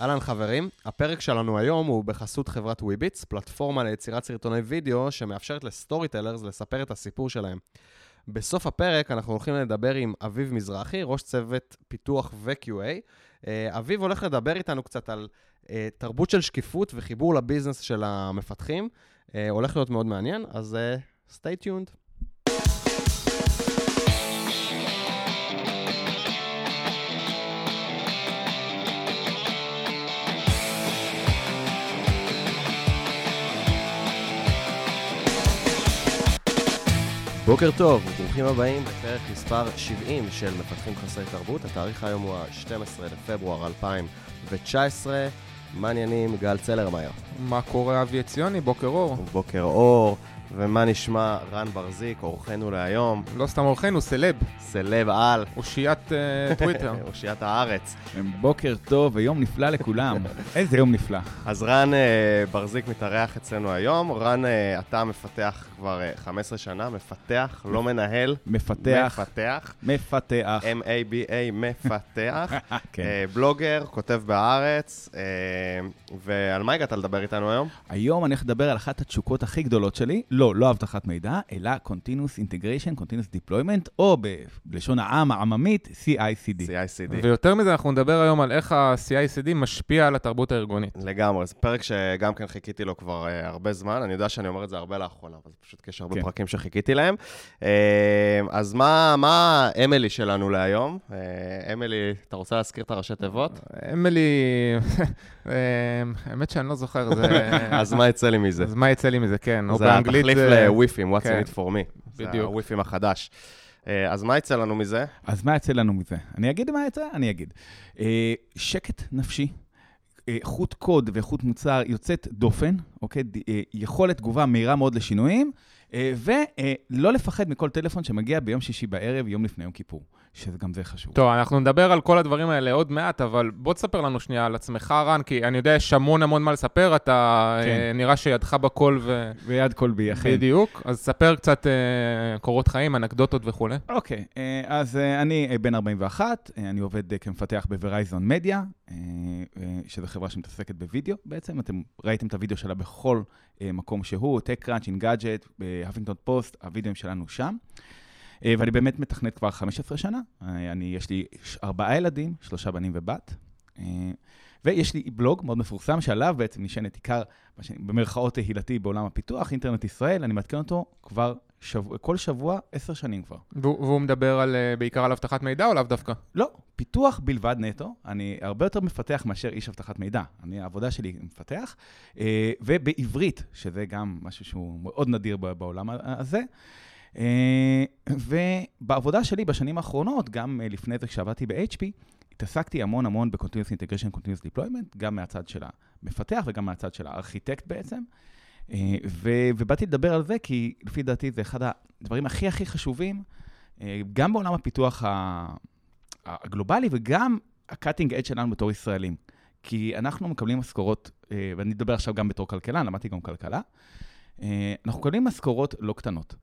אהלן חברים, הפרק שלנו היום הוא בחסות חברת וויביטס, פלטפורמה ליצירת סרטוני וידאו שמאפשרת ל storytellers לספר את הסיפור שלהם. בסוף הפרק אנחנו הולכים לדבר עם אביב מזרחי, ראש צוות פיתוח ו-QA. אה, אביב הולך לדבר איתנו קצת על אה, תרבות של שקיפות וחיבור ל business של המפתחים. אה, הולך להיות מאוד מעניין, אז stay tuned. בוקר טוב, וברוכים הבאים בפרק מספר 70 של מפתחים חסרי תרבות. התאריך היום הוא ה-12 לפברואר 2019. מה עניינים? גל צלרמייר. מה קורה אבי עציוני? בוקר אור. בוקר אור. ומה נשמע רן ברזיק, אורחנו להיום? לא סתם אורחנו, סלב. סלב על. אושיית uh, טוויטר. אושיית הארץ. בוקר טוב ויום נפלא לכולם. איזה יום נפלא. אז רן uh, ברזיק מתארח אצלנו היום. רן, uh, אתה מפתח כבר uh, 15 שנה, מפתח, לא מנהל. מפתח. מפתח. מפתח. M-A-B-A, מפתח. כן. uh, בלוגר, כותב בהארץ. Uh, ועל מה הגעת לדבר איתנו היום? היום אני הולך לדבר על אחת התשוקות הכי גדולות שלי. לא, לא אבטחת מידע, אלא Continuous Integration, Continuous Deployment, או בלשון העם, העממית, CICD. CICD. ויותר מזה, אנחנו נדבר היום על איך ה-CICD משפיע על התרבות הארגונית. לגמרי, זה פרק שגם כן חיכיתי לו כבר uh, הרבה זמן, אני יודע שאני אומר את זה הרבה לאחרונה, אבל פשוט יש הרבה כן. פרקים שחיכיתי להם. Uh, אז מה, מה אמילי שלנו להיום? Uh, אמילי, אתה רוצה להזכיר את הראשי תיבות? אמילי, האמת שאני לא זוכר. אז מה יצא לי מזה? אז מה יצא לי מזה, כן. או באנגלית תחליף לוויפים, What's כן. in it for me. בדיוק. זה הוויפים החדש. אה, אז מה יצא לנו מזה? אז מה יצא לנו מזה? אני אגיד מה יצא? אני אגיד. אה, שקט נפשי. איכות קוד ואיכות מוצר יוצאת דופן, אוקיי? אה, יכולת תגובה מהירה מאוד לשינויים, ולא לפחד מכל טלפון שמגיע ביום שישי בערב, יום לפני יום כיפור. שגם זה חשוב. טוב, אנחנו נדבר על כל הדברים האלה עוד מעט, אבל בוא תספר לנו שנייה על עצמך, רן, כי אני יודע, יש המון המון מה לספר, אתה כן. אה, נראה שידך בכל ו... ויד כל בי, אכן. בדיוק, אז ספר קצת אה, קורות חיים, אנקדוטות וכולי. אוקיי, אה, אז אה, אני אה, בן 41, אה, אני עובד אה, כמפתח ב Verizon Media, אה, אה, שזו חברה שמתעסקת בווידאו בעצם, אתם ראיתם את הוידאו שלה בכל אה, מקום שהוא, TechCrunch, Engadget, ב Huffington Post, הוידאוים שלנו שם. אה, ואני באמת מתכנת כבר 15 שנה. אה, אני, יש לי ארבעה ילדים, שלושה בנים ובת. אה, ויש לי בלוג מאוד מפורסם, שעליו בעצם נשענת עיקר, במרכאות תהילתי בעולם הפיתוח, אינטרנט ישראל, אני מעדכן אותו כבר שבוע, כל שבוע, עשר שנים כבר. והוא מדבר על, בעיקר על אבטחת מידע או לאו דווקא? לא, פיתוח בלבד נטו. אני הרבה יותר מפתח מאשר איש אבטחת מידע. אני, העבודה שלי מפתח, ובעברית, שזה גם משהו שהוא מאוד נדיר בעולם הזה. אה, ובעבודה שלי בשנים האחרונות, גם אה, לפני זה כשעבדתי ב-HP, התעסקתי המון המון ב-Continuous Integration, Continuous Deployment, גם מהצד של המפתח וגם מהצד של הארכיטקט בעצם. אה, ו- ובאתי לדבר על זה כי לפי דעתי זה אחד הדברים הכי הכי חשובים, גם בעולם הפיתוח הגלובלי וגם ה-cutting edge שלנו בתור ישראלים. כי אנחנו מקבלים משכורות, ואני אדבר עכשיו גם בתור כלכלן, למדתי גם כלכלה, אנחנו מקבלים משכורות לא קטנות.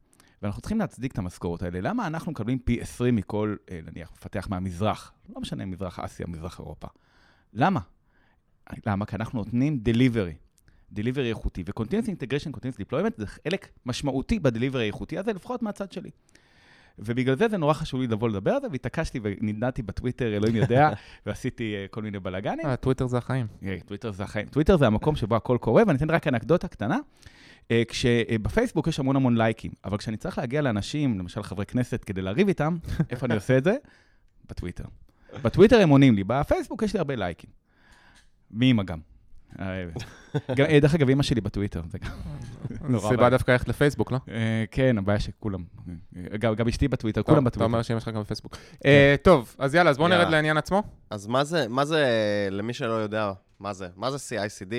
ואנחנו צריכים להצדיק את המשכורות האלה. למה אנחנו מקבלים פי 20 מכל, אה, נניח, מפתח מהמזרח? לא משנה, מזרח אסיה, מזרח אירופה. למה? למה? כי אנחנו נותנים דליברי. דליברי איכותי, ו-Continuous Integration, Continuous Deployment זה חלק משמעותי בדליברי האיכותי הזה, לפחות מהצד שלי. ובגלל זה זה נורא חשוב לי לבוא לדבר על זה, והתעקשתי ונדנדתי בטוויטר, אלוהים יודע, ועשיתי uh, כל מיני בלאגנים. אה, טוויטר זה החיים. Yeah, טוויטר זה החיים. טוויטר זה המקום שבו הכל קורה, ואני אתן רק אנקדוטה קטנה. אה, כשבפייסבוק יש המון המון לייקים, אבל כשאני צריך להגיע לאנשים, למשל חברי כנסת, כדי לריב איתם, איפה אני עושה את זה? בטוויטר. בטוויטר הם עונים לי, בפייסבוק יש לי הרבה לייקים. מאמא גם. אה, אה, דרך אגב, אמא שלי בטוויטר, זה גם נורא. סיבה דווקא ללכת לפייסבוק, לא? כן, הבעיה שכולם, גם אשתי בטוויטר, כולם בטוויטר. אתה אומר שאמא שלך גם בפייסבוק. טוב, אז יאללה, אז בואו נרד לעניין עצמו. אז מה זה, למי שלא יודע, מה זה? מה זה CICD?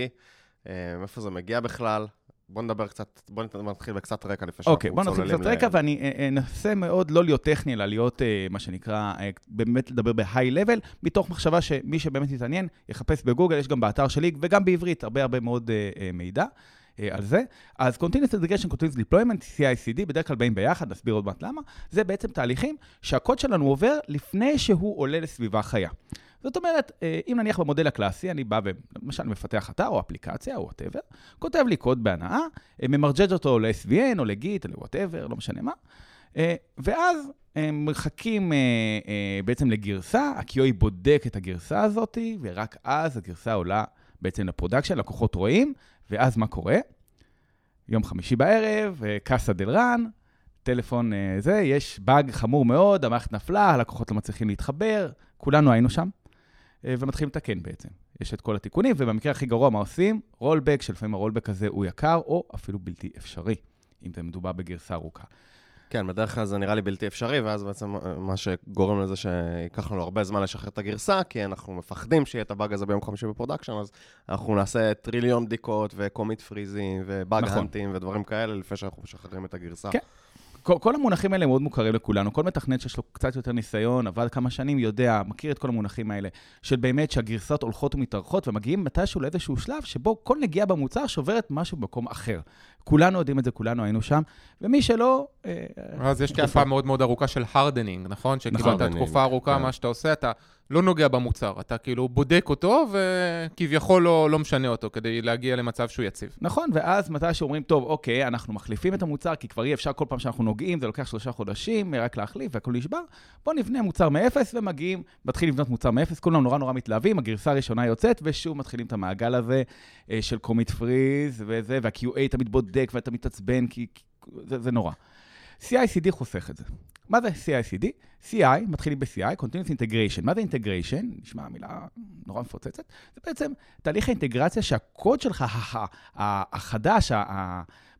מאיפה זה מגיע בכלל? בוא נדבר קצת, בוא נתחיל בקצת רקע לפני שאנחנו צוללים. אוקיי, בוא נתחיל קצת רקע, ואני אה, אנסה מאוד לא להיות טכני, אלא להיות, אה, מה שנקרא, אה, באמת לדבר level, מתוך מחשבה שמי שבאמת יתעניין, יחפש בגוגל, יש גם באתר שלי, וגם בעברית, הרבה הרבה מאוד מידע. על זה. אז Continuous Integration, Continuous Deployment, CI/CD, בדרך כלל באים ביחד, נסביר עוד מעט למה. זה בעצם תהליכים שהקוד שלנו עובר לפני שהוא עולה לסביבה חיה. זאת אומרת, אה, אם נניח במודל הקלאסי, אני בא ולמשל מפתח אתר או אפליקציה או whatever, כותב לי קוד בהנאה, אה, ממרג'ג' אותו ל-SVN או ל-Git או ל-whatever, לא משנה מה, אה, ואז מחכים בעצם לגרסה, ה-QA בודק את הגרסה הזאת, ורק אז הגרסה עולה בעצם לפרודקשן, לקוחות רואים, ואז מה קורה? יום חמישי בערב, קאסה דל רן, טלפון זה, יש באג חמור מאוד, המערכת נפלה, הלקוחות לא מצליחים להתחבר, כולנו היינו שם. אה, ומתחילים לתקן בעצם. יש את כל התיקונים, ובמקרה הכי גרוע, מה עושים? rollback, שלפעמים ה-rollback הזה הוא יקר, או אפילו בלתי אפשרי, אם זה מדובר בגרסה ארוכה. כן, בדרך כלל זה נראה לי בלתי אפשרי, ואז בעצם אה, מה שגורם לזה שייקח לנו הרבה זמן לשחרר את הגרסה, כי אנחנו מפחדים שיהיה את הבאג הזה ביום חמישי בפרודקשן, אז אנחנו נעשה טריליון בדיקות וקומיט פריזים ובאג נכון. הנטים ודברים כאלה, לפני שאנחנו משחררים את הגרסה. כן, כל, כל המונחים האלה מאוד מוכרים לכולנו. כל מתכנת שיש לו קצת יותר ניסיון, עבד כמה שנים, יודע, מכיר את כל המונחים האלה, של באמת שהגרסאות הולכות ומתארכות, ומגיעים מתישהו לאיזשהו שלב שבו כל נגיעה במוצר שוברת משהו במקום אחר. כולנו יודעים את זה, כולנו היינו שם, ומי שלא... אה, אז יש תקופה מאוד מאוד ארוכה של הרדנינג, נכון? שכאילו אתה תקופה ארוכה, כן. מה שאתה עושה, אתה לא נוגע במוצר, אתה כאילו בודק אותו וכביכול לא, לא משנה אותו כדי להגיע למצב שהוא יציב. נכון, ואז מתי שאומרים, טוב, אוקיי, אנחנו מחליפים את המוצר, כי כבר אי אפשר כל פעם שאנחנו נוגעים, זה לוקח שלושה חודשים רק להחליף והכל נשבר, בואו נבנה מוצר מאפס ומגיעים, מתחילים לבנות מוצר מאפס, כולם נורא נורא מתלהבים, הגרסה הראשונה יוצאת, ושוב מתחילים את המעגל הזה אה, של קומיט פריז וזה, וה-QA תמיד בודק ואתה מתעצבן, כי זה, זה נורא. CI/CD חוסך את זה. מה זה CI/CD? CI, מתחילים ב-CI, Continuous Integration. מה זה Integration? נשמע מילה נורא מפוצצת. זה בעצם תהליך האינטגרציה שהקוד שלך, החדש,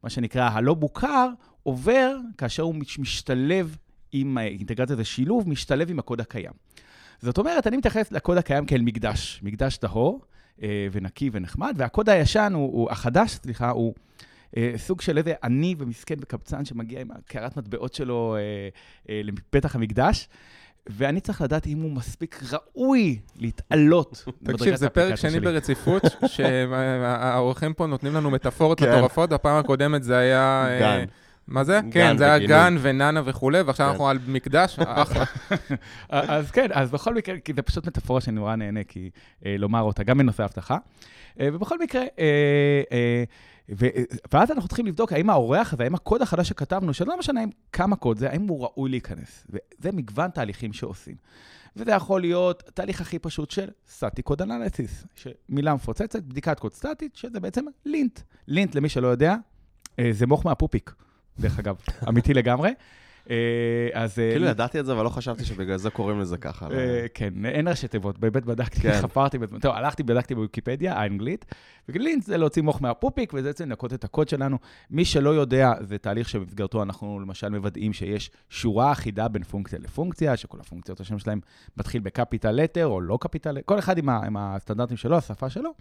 מה שנקרא הלא מוכר, עובר כאשר הוא משתלב עם אינטגרציה זה שילוב, משתלב עם הקוד הקיים. זאת אומרת, אני מתייחס לקוד הקיים כאל מקדש, מקדש טהור אה, ונקי ונחמד, והקוד הישן, הוא, הוא, החדש, סליחה, הוא... אה, סוג של איזה עני ומסכן וקבצן שמגיע עם הקערת מטבעות שלו אה, אה, לפתח המקדש. ואני צריך לדעת אם הוא מספיק ראוי להתעלות. תקשיב, זה פרק שני ברציפות, שהאורחים פה נותנים לנו מטאפורות כן. מטורפות, בפעם הקודמת זה היה... גן. מה זה? כן, זה היה גן וננה וכולי, ועכשיו כן. אנחנו על מקדש, אחלה. אז כן, אז בכל מקרה, כי זה פשוט מטאפורה שאני נורא נהנה, כי לומר אותה, גם בנושא אבטחה. ובכל מקרה, ו- ואז אנחנו צריכים לבדוק האם האורח הזה, האם הקוד החדש שכתבנו, שלא משנה כמה קוד זה, האם הוא ראוי להיכנס. וזה מגוון תהליכים שעושים. וזה יכול להיות תהליך הכי פשוט של סטטיק קוד אנליסיס, שמילה מפוצצת, בדיקת קוד סטטית, שזה בעצם לינט. לינט, למי שלא יודע, אה, זה מוח מהפופיק, דרך אגב, אמיתי לגמרי. אה, אז... אה, כאילו ידעתי את זה, אבל לא חשבתי שבגלל זה קוראים לזה ככה. לא? כן, אין ראשי תיבות, באמת בדקתי, כן. חפרתי, טוב, הלכתי, בדקתי בוויקיפדיה, האנגלית, וגלינט זה להוציא מוח מהפופיק, וזה בעצם לנקות את הקוד שלנו. מי שלא יודע, זה תהליך שבמסגרתו אנחנו למשל מוודאים שיש שורה אחידה בין פונקציה לפונקציה, שכל הפונקציות, השם שלהם מתחיל בקפיטל לטר או לא קפיטל, כל אחד עם הסטנדרטים שלו, השפה שלו.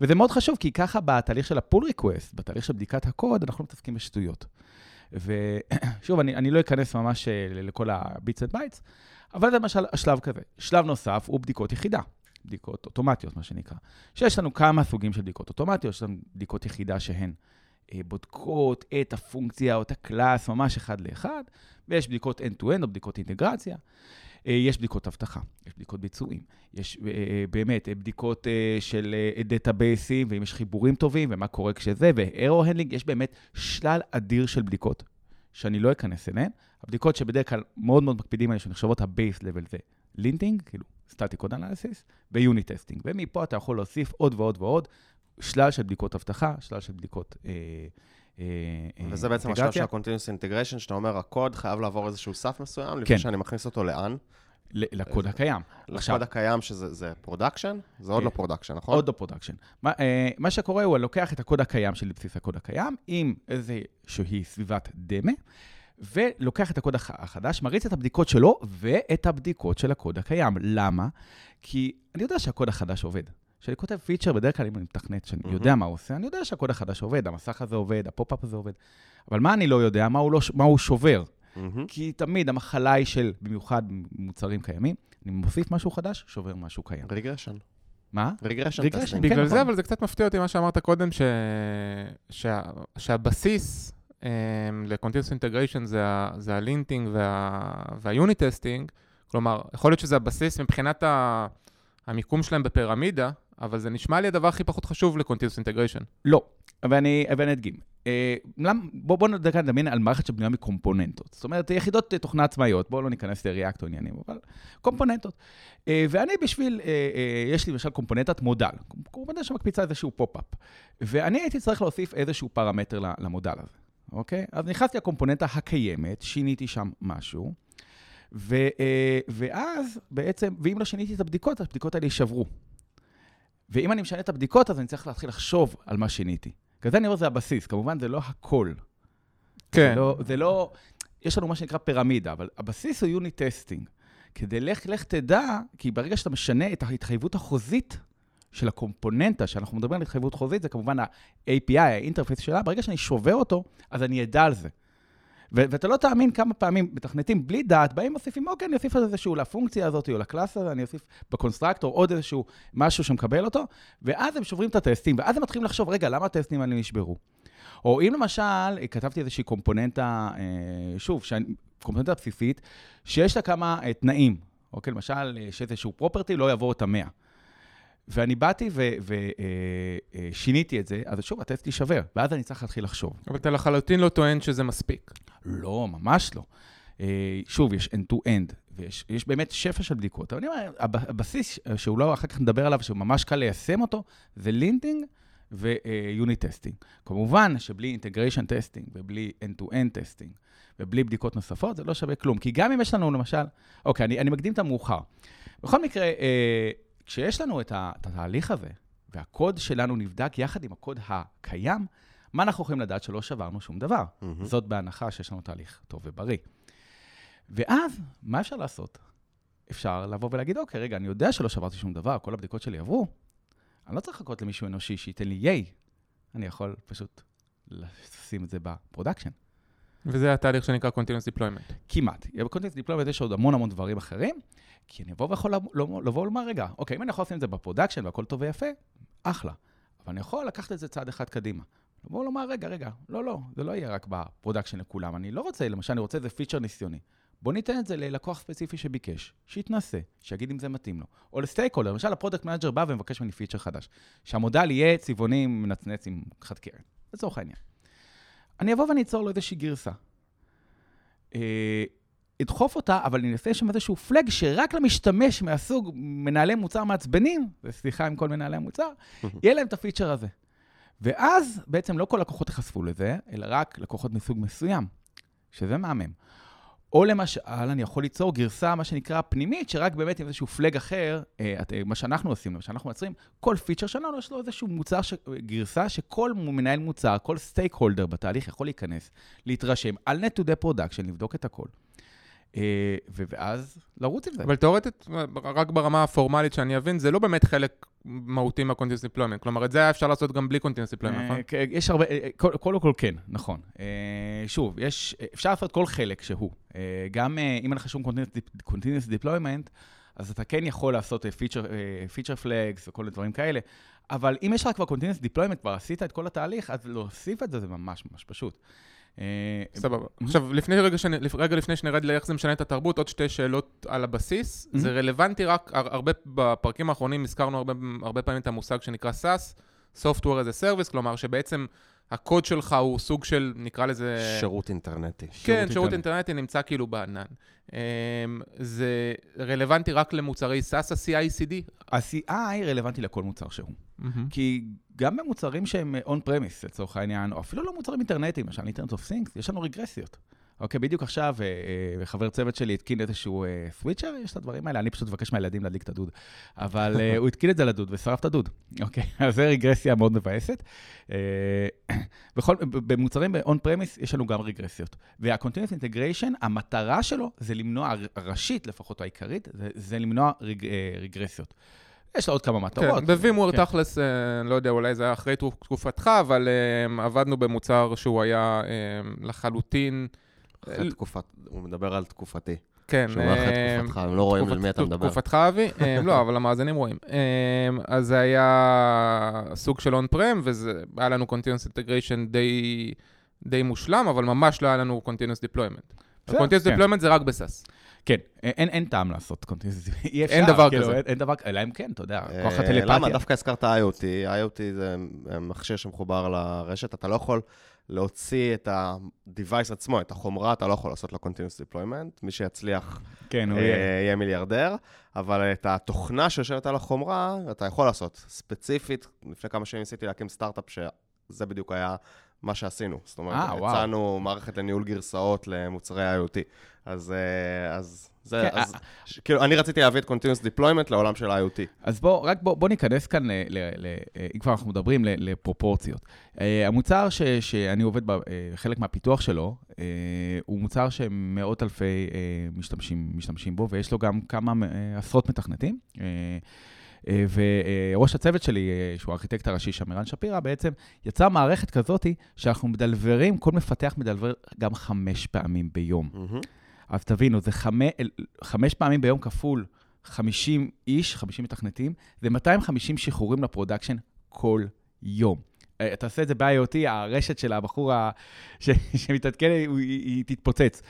וזה מאוד חשוב, כי ככה בתהליך של ה-pull request, בתהליך של בדיקת הקוד, אנחנו מתעסקים בשטויות. ושוב, אני, אני לא אכנס ממש אה, לכל ה-bits and bytes, אבל זה למשל השלב כזה. שלב נוסף הוא בדיקות יחידה, בדיקות אוטומטיות, מה שנקרא. שיש לנו כמה סוגים של בדיקות אוטומטיות, יש לנו בדיקות יחידה שהן אה, בודקות את הפונקציה או את ה-class ממש אחד לאחד, ויש בדיקות end-to-end או בדיקות אינטגרציה. אה, יש בדיקות אבטחה, יש בדיקות ביצועים, יש אה, אה, באמת בדיקות של database-ים, ואם יש חיבורים טובים, ומה קורה כשזה, handling, יש באמת שלל אדיר של בדיקות, שאני לא אכנס אליהן. הבדיקות שבדרך כלל מאוד מאוד מקפידים עליהן, שנחשבות ה-base level זה linting, כאילו static code analysis, ו-unit testing. ומפה אתה יכול להוסיף עוד ועוד ועוד, שלל של בדיקות אבטחה, שלל של בדיקות... אה, וזה בעצם השלב של ה-continuous integration, שאתה אומר, הקוד חייב לעבור איזשהו סף מסוים, לפני כן. שאני מכניס אותו לאן? לקוד הקיים. לקוד הקיים שזה פרודקשן? זה עוד לא פרודקשן, נכון? עוד לא פרודקשן. אה, מה שקורה הוא, לוקח את הקוד הקיים של בסיס הקוד הקיים, עם איזושהי סביבת דמה, ולוקח את הקוד החדש, מריץ את הבדיקות שלו ואת הבדיקות של הקוד הקיים. למה? כי אני יודע שהקוד החדש עובד. כשאני כותב פיצ'ר, בדרך כלל אם אני מתכנת, שאני mm-hmm. יודע מה הוא עושה, אני יודע שהקוד החדש עובד, המסך הזה עובד, ה-pop-up הזה עובד. אבל מה אני לא יודע? מה הוא, לא, מה הוא שובר. Mm-hmm. כי תמיד המחלה היא של, במיוחד מוצרים קיימים, אני מוסיף משהו חדש, שובר משהו קיים. regression. מה? regression. regression, בגלל כן, זה, נכון. אבל זה קצת מפתיע אותי מה שאמרת קודם, ש... שה... שהבסיס um, ל-Continuous Integration זה, ה... זה ה-linting וה... וה-unit testing, כלומר, יכול להיות שזה הבסיס מבחינת ה... המיקום שלהם בפירמידה, אבל זה נשמע לי הדבר הכי פחות חשוב ל-Continuous Integration. לא, ואני, ואני אדגים. אה, בואו בוא נדבר נדמיין על מערכת שבנויה מקומפוננטות. זאת אומרת, יחידות תוכנה עצמאיות, בואו לא ניכנס ל-React או עניינים, אבל קומפוננטות. אה, ואני בשביל, אה, אה, יש לי למשל קומפוננטת modal, קומפוננטה שמקפיצה איזשהו pop-up. ואני הייתי צריך להוסיף איזשהו פרמטר ל-modal הזה, אוקיי? אז נכנסתי לקומפוננטה הקיימת, שיניתי שם משהו. ו, אה, ואז בעצם, ואם לא שיניתי את הבדיקות, הבדיקות האלה יישברו. ואם אני משנה את הבדיקות, אז אני צריך להתחיל לחשוב על מה שיניתי. כזה אני אומר, זה הבסיס. כמובן, זה לא הכל. כן. זה לא, זה לא... יש לנו מה שנקרא פירמידה, אבל הבסיס הוא unit testing. כדי לך, לך תדע, כי ברגע שאתה משנה את ההתחייבות החוזית של הקומפוננטה, שאנחנו מדברים על התחייבות חוזית, זה כמובן ה-API, ה-interface שלה, ברגע שאני שובר אותו, אז אני אדע על זה. ואתה לא תאמין כמה פעמים מתכנתים בלי דעת, באים מוסיפים, אוקיי, אני אוסיף איזשהו לפונקציה הזאת או ל-class הזה, אני אוסיף בקונסטרקטור עוד איזשהו משהו שמקבל אותו, ואז הם שוברים את הטסטים, ואז הם מתחילים לחשוב, רגע, למה הטסטים האלה נשברו? או אם למשל, כתבתי איזושהי קומפוננטה, אה, שוב, קומפוננטה בסיסית, שיש לה כמה אה, תנאים, אוקיי, למשל, יש איזשהו פרופרטי, לא יעבור את המאה. ואני באתי ושיניתי אה, את זה, אז שוב, הטסט יישבר, ואז אני צריך להתחיל לחשוב. אבל אתה לחלוטין לא טוען שזה מספיק. לא, ממש לא. אה, שוב, יש end-to-end, ויש באמת שפע של בדיקות. אבל אני אומר, הבסיס, שהוא לא, אחר כך נדבר עליו, שהוא ממש קל ליישם אותו, זה linting ו-unit testing. כמובן שבלי integration testing ובלי end-to-end testing ובלי בדיקות נוספות, זה לא שווה כלום. כי גם אם יש לנו, למשל, אוקיי, אני, אני מקדים את המאוחר. בכל מקרה, אה, כשיש לנו את התהליך הזה, והקוד שלנו נבדק יחד עם הקוד הקיים, מה אנחנו יכולים לדעת? שלא שברנו שום דבר. Mm-hmm. זאת בהנחה שיש לנו תהליך טוב ובריא. ואז, מה אפשר לעשות? אפשר לבוא ולהגיד, אוקיי, רגע, אני יודע שלא שברתי שום דבר, כל הבדיקות שלי עברו. אני לא צריך לחכות למישהו אנושי שייתן לי yay. אני יכול פשוט לשים את זה בפרודקשן. וזה התהליך שנקרא Continuous Deployment. כמעט. ב-Continuous Deployment יש עוד המון המון דברים אחרים, כי אני אבוא ויכול לבוא ולומר, רגע, אוקיי, אם אני יכול לשים את זה בפרודקשן והכל טוב ויפה, אחלה. אבל אני יכול לקחת את זה צעד אחד קדימה. לבוא ולומר, רגע, רגע, לא, לא, זה לא יהיה רק בפרודקשן לכולם. אני לא רוצה, למשל, אני רוצה איזה פיצ'ר ניסיוני. בוא ניתן את זה ללקוח ספציפי שביקש, שיתנסה, שיגיד אם זה מתאים לו. או ל-stakeholder, למשל ה-product manager בא ומבקש ממני פיצ'ר חדש. שה-modal יהיה צבעוני מנצנץ עם חד קרן, לצורך העניין. אני אבוא ואני אצור לו איזושהי גרסה. אה, אדחוף אותה, אבל אני אעשה שם איזשהו flag שרק למשתמש מהסוג מנהלי מוצר מעצבנים, וסליחה עם כל מנהלי המוצר, יהיה להם את הפיצ'ר הזה. ואז בעצם לא כל לקוחות ייחשפו לזה, אלא רק לקוחות מסוג מסוים, שזה מהמם. או למשל, אני יכול ליצור גרסה, מה שנקרא, פנימית, שרק באמת עם איזשהו flag אחר, אה, מה שאנחנו עושים, מה שאנחנו מייצרים, כל פיצ'ר שלנו, יש לו איזשהו מוצר, ש... גרסה שכל מנהל מוצר, כל stakeholder בתהליך יכול להיכנס, להתרשם על not-to-the production, לבדוק את הכל. אה, ואז לרוץ עם זה. אבל תאורטית, רק ברמה הפורמלית שאני אבין, זה לא באמת חלק מהותי מה-Continuous Deployment. כלומר, את זה היה אפשר לעשות גם בלי Continuous Deployment, נכון? אה, יש הרבה, אה, קודם כל כן, נכון. שוב, יש, אפשר לעשות כל חלק שהוא. גם אם אין לך שום Continuous Deployment, אז אתה כן יכול לעשות feature flags וכל מיני דברים כאלה, אבל אם יש לך כבר Continuous Deployment, כבר עשית את כל התהליך, אז להוסיף את זה זה ממש ממש פשוט. אה, סבבה. עכשיו, לפני רגע, שאני, רגע לפני שנרד לאיך זה משנה את התרבות, עוד שתי שאלות על הבסיס. זה רלוונטי רק, הרבה, בפרקים האחרונים הזכרנו הרבה, הרבה פעמים את המושג שנקרא SaaS, Software as a Service, כלומר שבעצם הקוד שלך הוא סוג של, נקרא לזה... שירות אינטרנטי. כן, שירות אינטרנטי נמצא כאילו בענן. אמ, זה רלוונטי רק למוצרי SaaS, ה-CI/CD? ה-CI רלוונטי לכל מוצר שהוא. כי גם במוצרים שהם on-premise, לצורך העניין, או אפילו לא מוצרים אינטרנטיים, למשל Internet of Things, יש לנו רגרסיות. אוקיי, בדיוק עכשיו אה, אה, חבר צוות שלי התקין איזשהו סוויצ'ר, אה, יש את הדברים האלה, אני פשוט מבקש מהילדים להדליק את הדוד. אבל הוא התקין את זה לדוד ושרף את הדוד, אוקיי? אז זו רגרסיה מאוד מבאסת. בכל, במוצרים ב-on-premise יש לנו גם רגרסיות. וה-continuous integration, המטרה שלו זה למנוע, הראשית לפחות, העיקרית, זה, זה למנוע רג, רגרסיות. יש לה עוד כמה מטרות. כן, בווימוור כן. תכלס, לא יודע, אולי זה היה אחרי תקופתך, אבל עבדנו במוצר שהוא היה לחלוטין... אחרי תקופת, הוא מדבר על תקופתי. כן. שהוא אחרי אה, תקופתך, הם לא רואים על מי אתה מדבר. תקופתך, אבי? אה, לא, אבל המאזינים רואים. אה, אז זה היה סוג של on-prem, והיה לנו Continuous Integration די, די מושלם, אבל ממש לא היה לנו Continuous Deployment. Continuous כן. Deployment זה רק ב SaaS. כן, אין, אין טעם לעשות continuous, אי אפשר. אין דבר כאילו, כזה. אין, אין דבר, אלא אם כן, אתה יודע, כוח הטלפתיה. למה? דווקא הזכרת IoT, IoT זה מכשיר שמחובר לרשת, אתה לא יכול להוציא את ה-device עצמו, את החומרה, אתה לא יכול לעשות לו continuous deployment, מי שיצליח כן, אה, יהיה מיליארדר, אבל את התוכנה שיושבת על החומרה, אתה יכול לעשות. ספציפית, לפני כמה שנים ניסיתי להקים סטארט-אפ שזה בדיוק היה מה שעשינו. זאת אומרת, 아, אה, הצענו מערכת לניהול גרסאות למוצרי IoT. אז, אה, אז זה, כן, אז, 아... ש, כאילו, אני רציתי להביא את Continuous Deployment לעולם של IoT. אז בוא, רק בוא, בוא ניכנס כאן, ל, ל, ל, אם כבר אנחנו מדברים, ל, לפרופורציות. Uh, המוצר ש, שאני עובד, ב, uh, חלק מהפיתוח שלו, uh, הוא מוצר שמאות אלפי uh, משתמשים, משתמשים בו, ויש לו גם כמה uh, עשרות מתכנתים. Uh, וראש הצוות שלי, שהוא הארכיטקט הראשי שם, ערן שפירא, בעצם יצר מערכת כזאת שאנחנו מדלברים, כל מפתח מדלבר גם חמש פעמים ביום. Mm-hmm. אז תבינו, זה חמש, חמש פעמים ביום כפול 50 איש, 50 מתכנתים, זה 250 שחרורים ל production כל יום. אתה עושה את זה ב-IoT, הרשת של הבחור ה... ש... שמתעדכן, היא, היא תתפוצץ.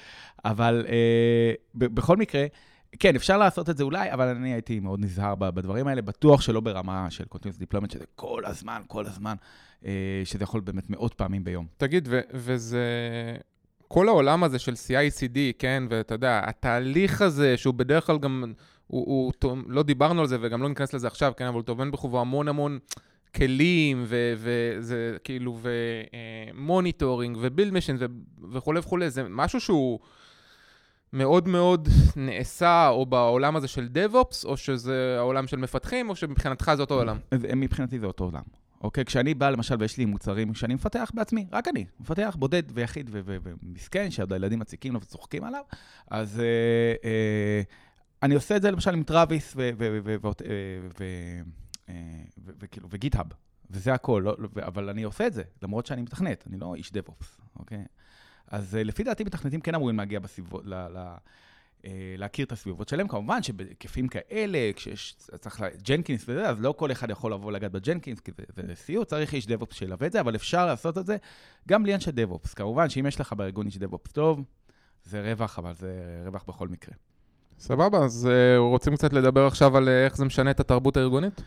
אבל אה, ב- בכל מקרה, כן, אפשר לעשות את זה אולי, אבל אני הייתי מאוד נזהר בדברים האלה, בטוח שלא ברמה של Continuous Deployment, שזה כל הזמן, כל הזמן, אה, שזה יכול באמת מאות פעמים ביום. תגיד, ו- וזה... כל העולם הזה של CI/CD, כן, ואתה יודע, התהליך הזה, שהוא בדרך כלל גם, הוא, הוא, לא דיברנו על זה וגם לא ניכנס לזה עכשיו, כן, אבל הוא טומן בחובו המון המון כלים, וזה כאילו, ו monitoring, ו build machine, וכולי וכולי, זה משהו שהוא... מאוד מאוד נעשה, או בעולם הזה של DevOps, או שזה העולם של מפתחים, או שמבחינתך זה אותו עולם? מבחינתי זה אותו עולם. אוקיי? כשאני בא, למשל, ויש לי מוצרים שאני מפתח בעצמי, רק אני, מפתח בודד ויחיד ומסכן, שעוד הילדים מציקים לו וצוחקים עליו, אז אה, אה, אני עושה את זה למשל עם Travis וכאילו, ו GitHub, וזה הכל, לא, אבל אני עושה את זה, למרות שאני מתכנת, אני לא איש DevOps, אוקיי? אז אה, לפי דעתי מתכנתים כן אמורים לגעת בסביבות, אה, להכיר את הסביבות שלהם. כמובן שבהיקפים כאלה, כשיש, צריך, Jenkins וזה, אז לא כל אחד יכול לבוא לגעת ב Jenkins, כי זה, זה סיוט, צריך איש DevOps שילווה את זה, אבל אפשר לעשות את זה גם בלי אנשי DevOps. כמובן שאם יש לך בארגון איש DevOps טוב, זה רווח, אבל זה רווח בכל מקרה. סבבה, אז uh, רוצים קצת לדבר עכשיו על איך זה משנה את התרבות הארגונית?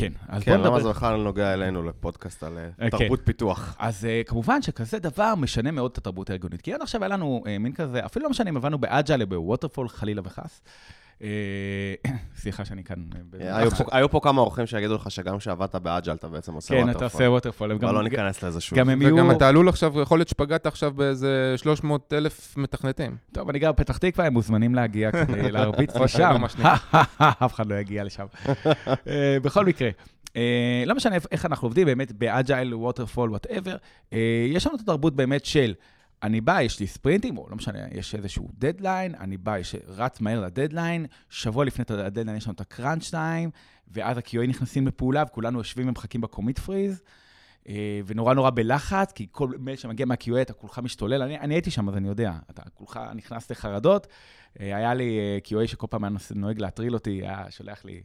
כן, אז כן, בוא נדבר... כן, למה זה בכלל נוגע אלינו לפודקאסט על אה, כן. תרבות פיתוח? אז uh, כמובן שכזה דבר משנה מאוד את התרבות הארגונית. כי עד עכשיו היה לנו מין כזה, אפילו לא משנה אם הבנו ב agile או ב waterfall, חלילה וחס. אה, סליחה שאני כאן... אה, היו פה כמה אורחים שיגידו לך שגם כשעבדת ב agile אתה בעצם עושה waterfall. כן, אתה עושה waterfall. אבל לא ניכנס לזה שוב. גם הם יהיו... וגם אתה עלול עכשיו, יכול להיות שפגעת עכשיו באיזה 300 אלף מתכנתים. טוב, אני גר בפתח תקווה, הם מוזמנים להגיע כדי להרביץ לשם. אף אחד לא יגיע לשם. אה, בכל מקרה. לא משנה איך אנחנו עובדים, באמת ב agile, waterfall, whatever. יש לנו את התרבות באמת של אני בא, יש לי ספרינטים, או לא משנה, יש איזשהו דדליין, אני בא, יש, רץ מהר לדדליין, שבוע לפני הדדליין יש לנו את ה crunch time, ואז ה-QA נכנסים לפעולה, וכולנו יושבים ומחכים ב commit freeze, אה, ונורא נורא בלחץ, כי כל מייל שמגיע מה-QA, אתה כולך משתולל. אני, אני הייתי שם, אז אני יודע, אתה כולך נכנס לחרדות. אה, היה לי אה, QA שכל פעם היה נוהג להטריל אותי, היה שולח לי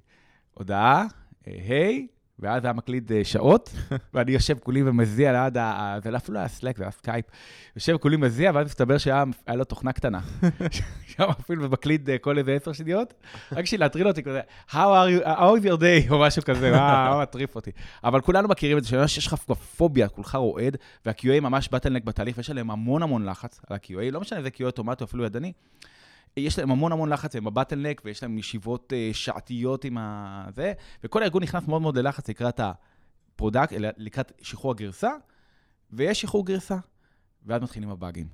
הודעה, היי, ואז היה מקליד אה, שעות, ואני יושב כולי ומזיע ליד ה... זה לא אפילו היה Slack, זה היה סקייפ. יושב כולי מזיע, ואז מסתבר שהיה לו תוכנה קטנה. שם אפילו מקליד אה, כל איזה עשר שניות, רק בשביל להטריל אותי כזה, How are you, how is your day, או משהו כזה, מה מטריף אותי. אבל כולנו מכירים את זה, שיש לך פוביה, כולך רועד, וה-QA ממש bottleneck בתהליך, ויש עליהם המון המון לחץ על ה-QA, לא משנה אם זה QA אוטומטי או אפילו ידני. יש להם המון המון לחץ, הם ב bottleneck, ויש להם ישיבות uh, שעתיות עם ה... זה, וכל הארגון נכנס מאוד מאוד ללחץ לקראת ה product, לקראת שחרור הגרסה, ויש שחרור גרסה, ואז מתחילים הבאגים.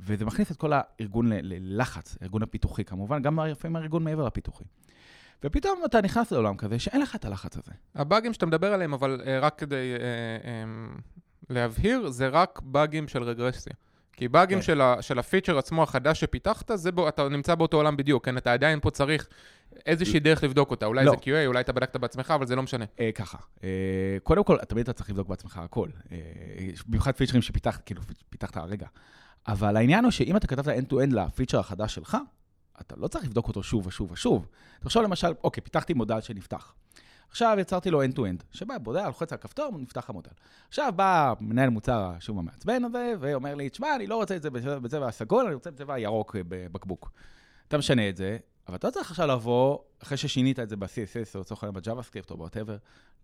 וזה מכניס את כל הארגון ללחץ, הארגון הפיתוחי כמובן, גם לפעמים הארגון מעבר לפיתוחי. ופתאום אתה נכנס לעולם כזה שאין לך את הלחץ הזה. הבאגים שאתה מדבר עליהם, אבל uh, רק כדי uh, um, להבהיר, זה רק באגים של רגרסיה. כי באגים כן. של, ה, של הפיצ'ר עצמו החדש שפיתחת, זה בו, אתה נמצא באותו עולם בדיוק, כן? אתה עדיין פה צריך איזושהי דרך לבדוק אותה. אולי לא. זה QA, אולי אתה בדקת בעצמך, אבל זה לא משנה. אה, ככה, אה, קודם כל, תמיד אתה צריך לבדוק בעצמך הכל. אה, במיוחד פיצ'רים שפיתחת, כאילו, פיתחת הרגע. אבל העניין הוא שאם אתה כתבת end-to-end לפיצ'ר החדש שלך, אתה לא צריך לבדוק אותו שוב ושוב ושוב. תחשוב למשל, אוקיי, פיתחתי מודל שנפתח. עכשיו יצרתי לו end-to-end, שבא, בודע, לוחץ על כפתור, נפתח המודל. עכשיו בא מנהל מוצר, שוב המעצבן הזה, ואומר לי, תשמע, אני לא רוצה את זה בצבע הסגול, אני רוצה בצבע הירוק בבקבוק. אתה משנה את זה, אבל אתה לא צריך עכשיו לבוא, אחרי ששינית את זה ב-CSS, או לצורך העניין ב-JavaScript או ב-whatever,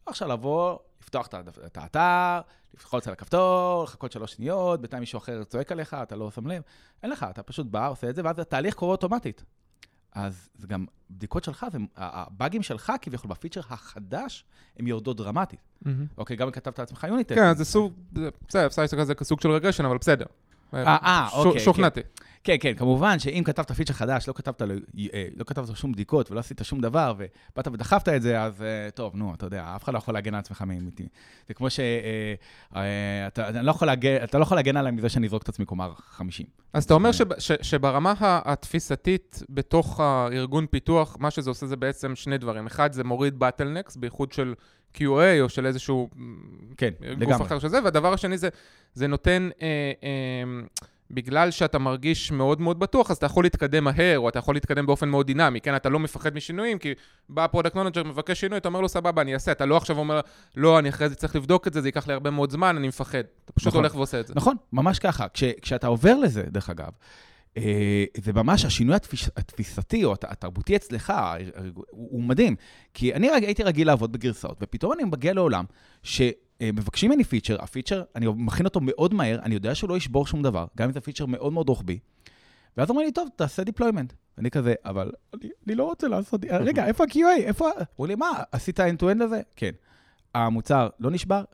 לא עכשיו לבוא, לפתוח את האתר, ללחוץ על הכפתור, לחכות שלוש שניות, בינתיים מישהו אחר צועק עליך, אתה לא שם לב. אין לך, אתה פשוט בא, עושה את זה, ואז התהליך קורה אוטומטית. אז זה גם, בדיקות שלך, זה, הבאגים שלך כביכול בפיצ'ר החדש, הם יורדות דרמטית. Mm-hmm. אוקיי, גם כתבת לעצמך unit. כן, זה סוג, בסדר, אפשר להסתכל על זה כסוג של regression, אבל בסדר. אה, אה, אוקיי. שוכנעתי. כן. כן, כן, כמובן שאם כתבת פיצ'ר חדש, לא כתבת, אה, לא כתבת שום בדיקות ולא עשית שום דבר, ובאת ודחפת את זה, אז אה, טוב, נו, אתה יודע, אף אחד לא יכול להגן על עצמך מאמיתי. זה כמו שאתה אה, לא, לא יכול להגן עליי מזה שאני אזרוק את עצמי קומה 50. אז אתה אומר שברמה התפיסתית בתוך הארגון פיתוח, מה שזה עושה זה בעצם שני דברים. אחד, זה מוריד bottlenecks, בייחוד של QA או של איזשהו כן, גוף לגמרי. אחר שזה, והדבר השני זה, זה נותן... אה, אה, בגלל שאתה מרגיש מאוד מאוד בטוח, אז אתה יכול להתקדם מהר, או אתה יכול להתקדם באופן מאוד דינמי, כן? אתה לא מפחד משינויים, כי בא ה product manager, מבקש שינוי, אתה אומר לו, סבבה, אני אעשה. אתה לא עכשיו אומר, לא, אני אחרי זה צריך לבדוק את זה, זה ייקח לי הרבה מאוד זמן, אני מפחד. אתה פשוט נכון, הולך ועושה את זה. נכון, ממש ככה. כש, כשאתה עובר לזה, דרך אגב, אה, זה ממש, השינוי התפיס, התפיסתי או התרבותי אצלך, הוא, הוא מדהים. כי אני הייתי רגיל לעבוד בגרסאות, ופתאום אני מגיע לעולם ש... אה, מבקשים ממני פיצ'ר, הפיצ'ר, אני מכין אותו מאוד מהר, אני יודע שהוא לא ישבור שום דבר, גם אם זה פיצ'ר מאוד מאוד רוחבי. ואז אומרים לי, טוב, תעשה deployment. ואני כזה, אבל אני, אני לא רוצה לעשות, רגע, איפה ה-QA? איפה... אמרו לי, מה, עשית end-to-end לזה? כן. המוצר לא נשבר?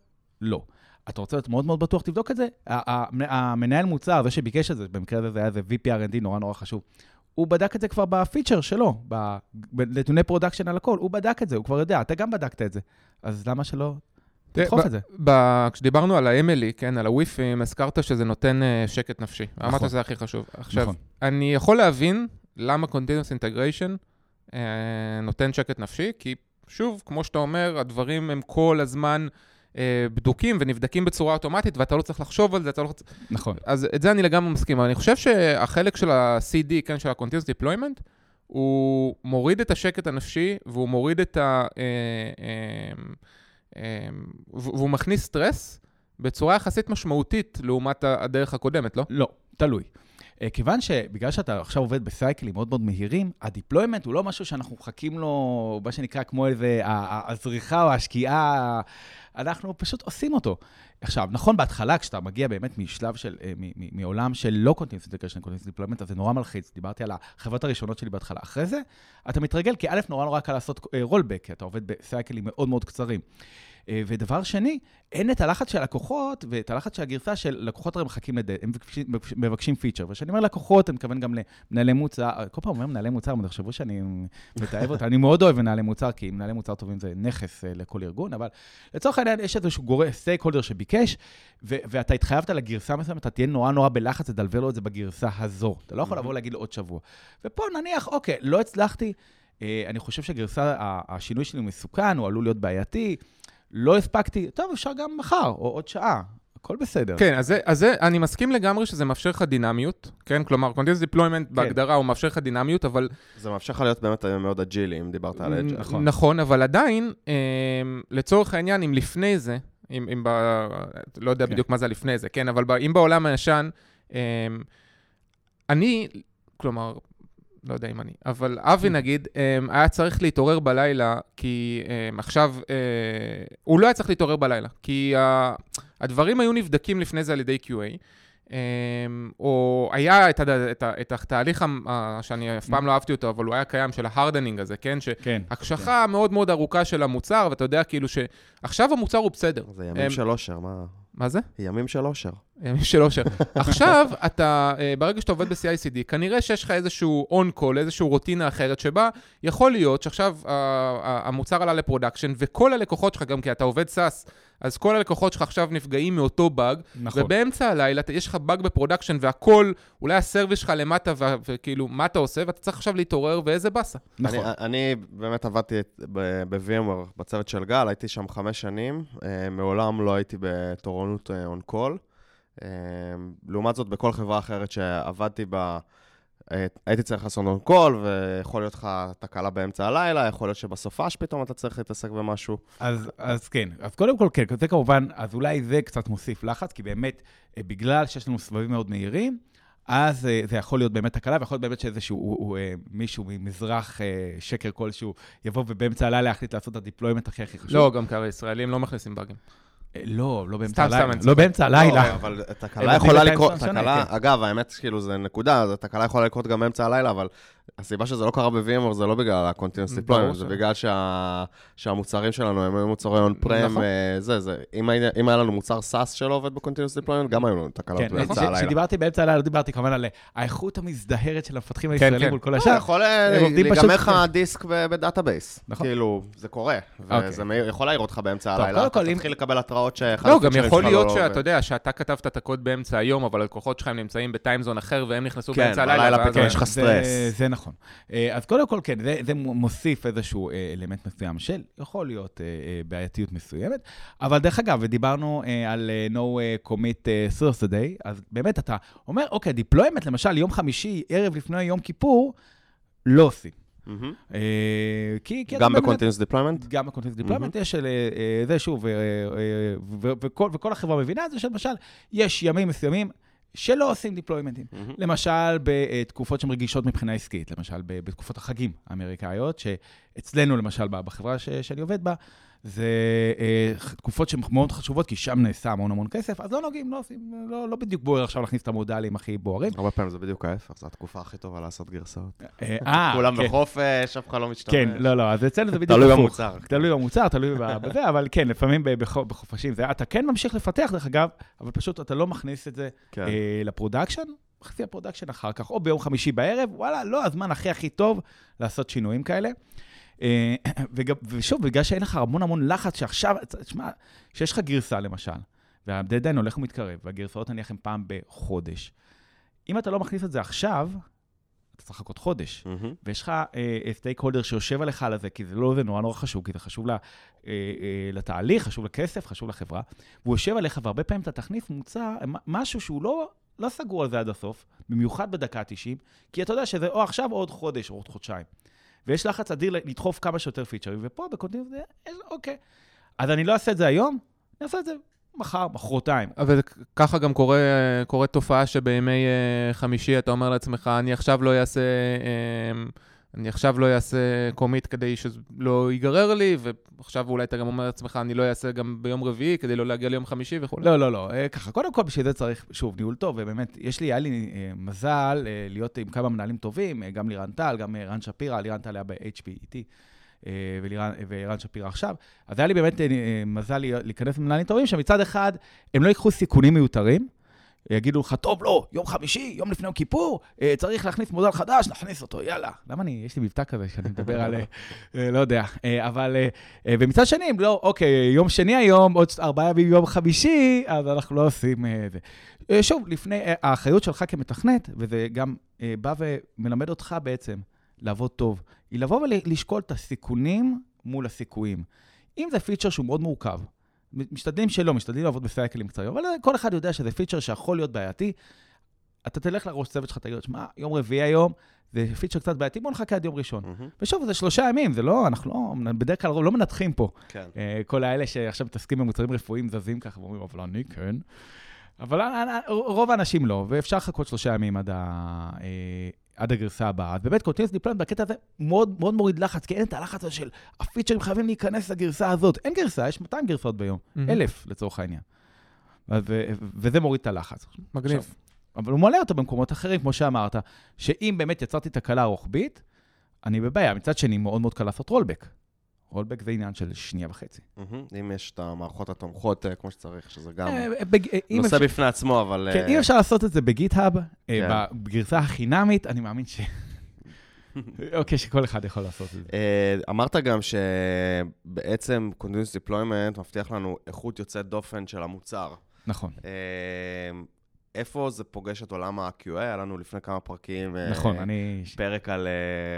לא. אתה רוצה להיות מאוד מאוד בטוח, תבדוק את זה. המנהל מוצר, זה שביקש את זה, במקרה הזה זה היה איזה VP R&D נורא נורא חשוב. הוא בדק את זה כבר בפיצ'ר שלו, בנתוני production על הכל, הוא בדק את זה, הוא כבר יודע, אתה גם בדקת את זה. אז למה שלא תדחוף את זה. כשדיברנו על האמילי, כן, על הוויפים, הזכרת שזה נותן uh, שקט נפשי. נכון. אמרת שזה הכי חשוב. עכשיו, נכון. אני יכול להבין למה Continuous Integration uh, נותן שקט נפשי, כי שוב, כמו שאתה אומר, הדברים הם כל הזמן... uh, בדוקים ונבדקים בצורה אוטומטית, ואתה לא צריך לחשוב על זה, אתה לא... נכון. אז את זה אני לגמרי מסכים, אבל אני חושב שהחלק של ה-CD, כן, של ה-Continuous Deployment, הוא מוריד את השקט הנפשי, והוא מוריד את ה... Uh, אמ, והוא מכניס סטרס בצורה יחסית משמעותית לעומת הדרך הקודמת, לא? לא, תלוי. אה, כיוון שבגלל שאתה עכשיו עובד בסייקלים מאוד מאוד מהירים, ה deployment הוא לא משהו שאנחנו מחכים לו, מה שנקרא, כמו איזה הזריחה או השקיעה, אנחנו פשוט עושים אותו. עכשיו, נכון, בהתחלה, כשאתה מגיע באמת משלב של, אה, מעולם של לא Continuous Integration, Continuous Deployment, אז זה נורא מלחיץ. דיברתי על החברות הראשונות שלי בהתחלה. אחרי זה, אתה מתרגל, כי א', נורא נורא קל לעשות rollback, אה, כי אתה עובד בסייקלים מאוד מאוד קצרים. אה, ודבר שני, אין את הלחץ של הלקוחות ואת הלחץ של הגרסה של לקוחות הרי מחכים לד... הם מבקשים, פיצ'ר. וכשאני אומר לקוחות, אני מתכוון גם למנהלי מוצר, כל פעם אומר מנהלי מוצר, אבל תחשבו שאני מתאהב אותה, אני מאוד אוהב מנהלי מוצר, כי מנהלי מוצר טובים זה נכס אה, לכל ארגון, אבל לצורך העניין יש איזשהו גורם, סטייק הולדר שביקש, ו- ואתה התחייבת לגרסה מסוימת, אתה תהיה נורא נורא בלחץ לדלבר לו את זה בגרסה הזו. אתה לא יכול לבוא להגיד לו עוד שבוע. ופה נניח, אוקיי, לא הצלחתי, אה, אני חושב שגרסה, השינוי שלי מסוכן, הוא עלול להיות בעייתי. לא הספקתי, טוב, אפשר גם מחר, או עוד שעה. הכל בסדר. כן, אז, זה, אז זה, אני מסכים לגמרי שזה מאפשר לך דינמיות, כן? כלומר, Continuous Deployment כן. בהגדרה הוא מאפשר לך דינמיות, אבל... זה מאפשר לך להיות באמת מאוד agile י, אם דיברת על agile י. נכון. נכון, אבל עדיין, אה, לצורך העניין, אם לפני זה, אם, אם ב... לא יודע כן. בדיוק מה זה לפני זה, כן? אבל ב, אם בעולם הישן, אה, אני, כלומר, לא יודע אם אני, אבל אבי כן. נגיד, אמ, היה צריך להתעורר בלילה, כי אמ, עכשיו, אה, הוא לא היה צריך להתעורר בלילה, כי הדברים היו נבדקים לפני זה על ידי QA. אמ, או היה את, את, את התהליך שאני אף פעם לא אהבתי אותו, אבל הוא היה קיים של ההרדנינג הזה, כן? שהקשחה כן. מאוד מאוד ארוכה של המוצר, ואתה יודע כאילו שעכשיו המוצר הוא בסדר. זה ימים של אושר, מה... מה זה? ימים של אושר. ימים של אושר. עכשיו, אתה, אה, ברגע שאתה עובד ב-CICD, כנראה שיש לך איזשהו on-call, איזשהו רוטינה אחרת, שבה יכול להיות שעכשיו המוצר עלה ל production, וכל הלקוחות שלך, גם כי אתה עובד SaaS, אז כל הלקוחות שלך עכשיו נפגעים מאותו באג, נכון. ובאמצע הלילה יש לך באג ב production והכל, אולי ה service שלך למטה, וכאילו, מה אתה עושה? ואתה צריך עכשיו להתעורר, ואיזה באסה. נכון. אני, אני באמת עבדתי ב-VMware בצוות של גל, הייתי שם חמש שנים, אה, מעולם לא הייתי בתורנות on אה, call. אה, לעומת זאת, בכל חברה אחרת שעבדתי בה, הייתי צריך לעשות on call, ויכול להיות לך תקלה באמצע הלילה, יכול להיות שבסופש פתאום אתה צריך להתעסק במשהו. אז, אז כן, אז קודם כל כן, זה כמובן, אז אולי זה קצת מוסיף לחץ, כי באמת, בגלל שיש לנו סבבים מאוד מהירים, אז uh, זה יכול להיות באמת תקלה, ויכול להיות באמת שאיזשהו uh, מישהו ממזר חסר כלשהו יבוא ובאמצע הלילה יחליט לעשות את ה deployment הכי הכי חשוב. לא, גם כי ישראלים לא מכניסים באגים. לא, לא באמצע הלילה. לא באמצע הלילה. לא, אבל תקלה יכולה לקרות, תקלה, אגב, האמת, כאילו, זה נקודה, תקלה יכולה לקרות גם באמצע הלילה, אבל הסיבה שזה לא קרה ב-VMware זה לא בגלל ה-Continuous Deployment, זה בגלל שהמוצרים שלנו הם מוצרי on-prem, נכון. אה, זה, זה. אם היה לנו מוצר SaaS שלא עובד ב-Continuous Deployment, גם היו לנו תקלות כן, באמצע הלילה. כשדיברתי באמצע הלילה, לא דיברתי כמובן על האיכות המזהרת של המפתחים כן, הישראלים כן. מול כל השאר. יכול להיגמר לך דיסק ב database. נכון. כאילו, זה קורה, וזה אוקיי. יכול להעיר אותך באמצע הלילה, אתה תתחיל לקבל התראות שאחד לא, גם יכול להיות לא שאתה יודע, שאתה כתבת את הקוד באמצע היום, אבל הלקוחות שלך נמצאים בטיימזון אחר, והם נכנסו באמצע הלילה, יש לך סטרס. זה נכון. אה, אז קודם כל, כן, זה, זה מוסיף איזשהו אה, אלמנט מסוים של, יכול להיות אה, בעייתיות מסוימת, אבל דרך אגב, ודיברנו על no commit source day, אז באמת אתה אומר, אוקיי, deployment, למשל, יום חמישי, ערב לפני יום כיפור, לא עושים. Mm-hmm. כי, כי גם ב-Continuous Deployment? גם ב-Continuous Deployment יש זה שוב, וכל החברה מבינה את זה, שלמשל, יש ימים מסוימים שלא עושים דיפלוימנטים. Mm-hmm. למשל, בתקופות שהן רגישות מבחינה עסקית, למשל בתקופות החגים האמריקאיות, שאצלנו, למשל, בחברה ש- שאני עובד בה, זה אה, תקופות שהן מאוד חשובות, כי שם נעשה המון המון כסף, אז לא נוגעים, לא עושים, לא, לא בדיוק בוער עכשיו להכניס את המודלים הכי בוערים. הרבה פעמים זה בדיוק ההפך, זו התקופה הכי טובה לעשות גרסאות. אה, אה כולם כן. בחופש, אף אחד לא משתמש. כן, לא, לא, אז אצלנו זה בדיוק תלוי במוצר. תלוי במוצר, תלוי בזה, אבל כן, לפעמים בחופשים זה, אתה כן ממשיך לפתח, דרך אגב, אבל פשוט אתה לא מכניס את זה כן. אה, ל production, מכניס ל production אחר כך, או ביום חמישי בערב, וואלה, לא הזמן הכי הכי טוב לעשות שינויים כאלה. אה, ושוב, בגלל שאין לך המון המון לחץ, שעכשיו, תשמע, כשיש לך גרסה למשל, והדדליין הולך ומתקרב, והגרסאות נניח הן פעם בחודש, אם אתה לא מכניס את זה עכשיו, אתה צריך לחכות חודש. Mm-hmm. ויש לך stake uh, holder שיושב עליך על זה, כי זה לא, זה נורא נורא חשוב, כי זה חשוב לה, uh, uh, לתהליך, חשוב לכסף, חשוב לחברה, והוא יושב עליך, והרבה פעמים אתה תכניס מוצר, משהו שהוא לא, לא סגור על זה עד הסוף, במיוחד בדקה ה-90, כי אתה יודע שזה או עכשיו או עוד חודש או עוד חודשיים. ויש לחץ אדיר לדחוף כמה שיותר features, ופה ב continuous זה, אוקיי. אז אני לא אעשה את זה היום, אני אעשה את זה מחר, מחרתיים. אבל ככה גם קורה, קורה תופעה שבימי uh, חמישי אתה אומר לעצמך, אני עכשיו לא אעשה... Uh, אני עכשיו לא אעשה קומיט כדי שלא ייגרר לי, ועכשיו אולי אתה גם אומר לעצמך, אני לא אעשה גם ביום רביעי כדי לא להגיע ליום חמישי וכו'. לא, לא, לא. אה, ככה, קודם כל בשביל זה צריך, שוב, ניהול טוב, ובאמת, יש לי, היה לי אה, מזל אה, להיות עם כמה מנהלים טובים, גם לירן טל, גם רן שפירא, לירן טל היה ב-HP איתי. ורן שפירא עכשיו. אז היה לי באמת מזל להיכנס למנהלים טובים, שמצד אחד, הם לא ייקחו סיכונים מיותרים, יגידו לך, טוב, לא, יום חמישי, יום לפני יום כיפור, אה, צריך להכניס מודל חדש, נכניס אותו, יאללה. למה אני, יש לי מבטא כזה שאני מדבר על, אה, לא יודע, אה, אבל, ומצד שני, לא, אוקיי, יום שני היום, עוד ארבעה ימים יום חמישי, אז אנחנו לא עושים את זה. שוב, לפני, האחריות שלך כמתכנת, וזה גם בא ומלמד אותך בעצם לעבוד טוב, היא לבוא ולשקול את הסיכונים מול הסיכויים. אם זה פיצ'ר שהוא מאוד מורכב, משתדלים שלא, משתדלים לעבוד בסייקלים קצרים, אבל כל אחד יודע שזה פיצ'ר שיכול להיות בעייתי. אתה תלך לראש צוות שלך, תגיד, שמע, יום רביעי היום, זה פיצ'ר קצת בעייתי, בוא נחכה עד יום ראשון. Mm-hmm. ושוב, זה שלושה ימים, זה לא, אנחנו לא, בדרך כלל לא מנתחים פה. כן. Uh, כל האלה שעכשיו מתעסקים במוצרים רפואיים זזים ככה ואומרים, אבל אני כן. אבל רוב האנשים לא, ואפשר לחכות שלושה ימים עד, ה, אה, עד הגרסה הבאה. אז באמת, continuous deployment בקטע הזה מאוד, מאוד מוריד לחץ, כי אין את הלחץ הזה של ה features חייבים להיכנס לגרסה הזאת. אין גרסה, יש 200 גרסאות ביום, mm-hmm. אלף לצורך העניין. ו- וזה מוריד את הלחץ. מגניב. עכשיו, אבל הוא מעלה אותו במקומות אחרים, כמו שאמרת, שאם באמת יצרתי תקלה רוחבית, אני בבעיה. מצד שני, מאוד מאוד קל לעשות rollback. Rollback זה עניין של שנייה וחצי. אם יש את המערכות התומכות אה, כמו שצריך, שזה גם אה, אה, נושא בפני עצמו, אבל... כן, אם אפשר לעשות את זה ב-GitHub, כן. בגרסה החינמית, אני מאמין ש... אוקיי, שכל אחד יכול לעשות את זה. אמרת גם שבעצם Continuous Deployment מבטיח לנו איכות יוצאת דופן של המוצר. נכון. איפה זה פוגש את עולם ה-QA? היה לנו לפני כמה פרקים נכון, אני... פרק על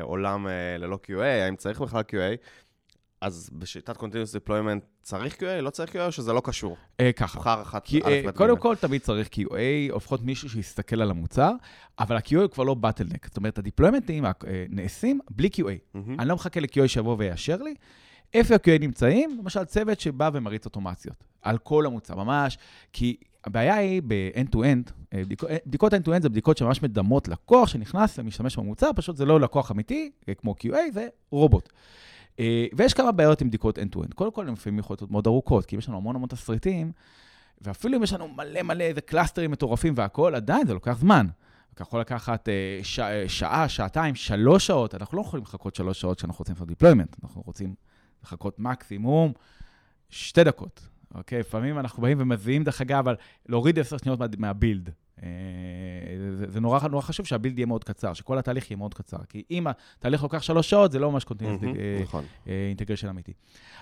עולם ללא QA, האם צריך בכלל QA? אז בשיטת Continuous Deployment צריך QA, לא צריך QA, או שזה לא קשור? אה, ככה. תבחר אחת, כי, אה, קודם כל, תמיד צריך QA, לפחות מישהו שיסתכל על המוצר, אבל ה-QA הוא כבר לא בטלנק. זאת אומרת, הדיפלוימנטים אה, נעשים בלי QA. Mm-hmm. אני לא מחכה ל-QA שיבוא ויאשר לי. איפה ה-QA נמצאים? למשל, צוות שבא ומריץ אוטומציות על כל המוצר, ממש, כי הבעיה היא ב-end-to-end, בדיקות, בדיקות end-to-end זה בדיקות שממש מדמות לקוח שנכנס ומשתמש במוצר, פשוט זה לא לקוח אמיתי, כמו QA, זה רובוט. ויש כמה בעיות עם בדיקות end-to-end. קודם כל, הן לפעמים יכולות להיות מאוד ארוכות, כי אם יש לנו המון המון תסריטים, ואפילו אם יש לנו מלא מלא איזה clusters מטורפים והכול, עדיין זה לוקח זמן. זה יכול לקחת אה, ש, אה, שעה, שעתיים, שלוש שעות. אנחנו לא יכולים לחכות שלוש שעות כשאנחנו רוצים לעשות deployment. אנחנו רוצים לחכות מקסימום שתי דקות. אוקיי? לפעמים אנחנו רבים ומריבים, דרך אגב, על להוריד עשר שניות מה, מה build. אה, זה, זה נורא, נורא חשוב שה build יהיה מאוד קצר, שכל התהליך יהיה מאוד קצר. כי אם התהליך לוקח שלוש שעות, זה לא ממש continuous נכון. integration אמיתי.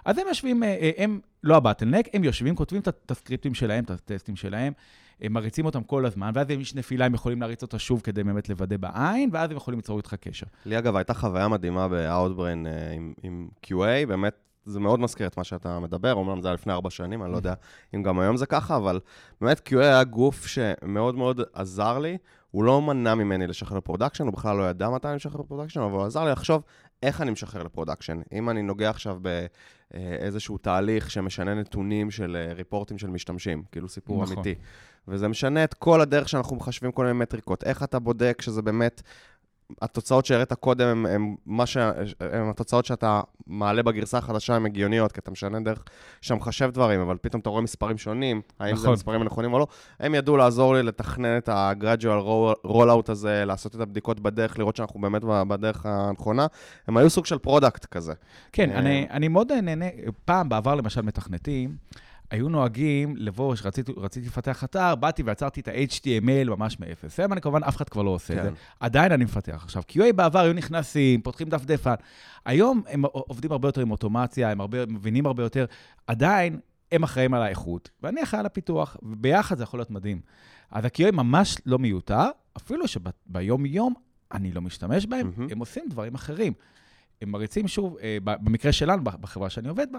אז הם יושבים, הם לא הבטלנים, הם יושבים, כותבים את ה scripts שלהם, את הטסטים שלהם, הם מריצים אותם כל הזמן, ואז אם יש נפילה, הם יכולים להריץ אותה שוב כדי באמת לוודא בעין, ואז הם יכולים ליצור איתך קשר. לי אגב, הייתה חוויה מדהימה ב-Outbrain עם, עם QA, באמת זה מאוד מזכיר את מה שאתה מדבר, אומנם זה היה לפני ארבע שנים, אני לא יודע אם גם היום זה ככה, אבל באמת QA היה גוף שמאוד מאוד עזר לי. הוא לא מנע ממני לשחרר ל production, הוא בכלל לא ידע מתי אני משחרר ל production, אבל הוא עזר לי לחשוב איך אני משחרר ל production. אם אני נוגע עכשיו באיזשהו תהליך שמשנה נתונים של reports של משתמשים, כאילו סיפור נכון. אמיתי. וזה משנה את כל הדרך שאנחנו מחשבים כל מיני מטריקות. איך אתה בודק שזה באמת התוצאות שהראית קודם הם, ש... הם התוצאות שאתה מעלה בגרסה החדשה הן הגיוניות, כי אתה משנה דרך שאתה מחשב דברים, אבל פתאום אתה רואה מספרים שונים, האם נכון. זה המספרים הנכונים או לא. הם ידעו לעזור לי לתכנן את ה-gradual rollout הזה, לעשות את הבדיקות בדרך, לראות שאנחנו באמת בדרך הנכונה. הם היו סוג של product כזה. כן, אה, אני, אני מאוד נהנה, פעם בעבר למשל מתכנתים, היו נוהגים לבוא, כשרציתי לפתח אתר, באתי ויצרתי את ה-HTML ממש מאפס. היום אני כמובן, אף אחד כבר לא עושה כן. את זה. עדיין אני מפתח. עכשיו, QA בעבר היו נכנסים, פותחים דף דפן. היום הם עובדים הרבה יותר עם אוטומציה, הם מבינים הרבה יותר. עדיין, הם אחראים על האיכות, ואני אחראי על הפיתוח, וביחד זה יכול להיות מדהים. אז ה-QA ממש לא מיותר, אפילו שביום-יום אני לא משתמש בהם, mm-hmm. הם עושים דברים אחרים. הם מריצים שוב, אה, במקרה שלנו, בחברה שאני עובד בה,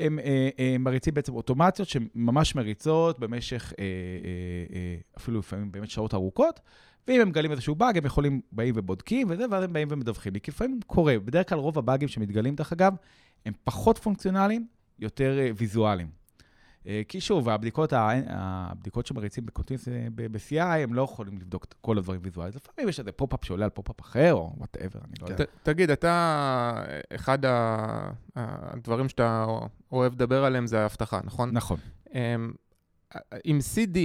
הם, אה, אה, מריצים בעצם אוטומציות שממש מריצות במשך אה, אה, אה, אפילו לפעמים באמת שעות ארוכות, ואם הם מגלים איזשהו באג, הם יכולים, באים ובודקים וזה, ואז הם באים ומדווחים לי. כי לפעמים קורה, בדרך כלל רוב הבאגים שמתגלים, דרך אגב, הם פחות פונקציונליים, יותר אה, ויזואליים. אה, כי שוב, הבדיקות, הבדיקות שמריצים ב-continuous אה, ב-CI, הם לא יכולים לבדוק את כל הדברים ויזואליים. לפעמים יש איזה פופ-אפ שעולה על פופ-אפ אחר, או whatever, אני לא יודע. תגיד, אתה, אחד הדברים שאתה אוהב לדבר עליהם זה האבטחה, נכון? נכון. אמ, עם CD,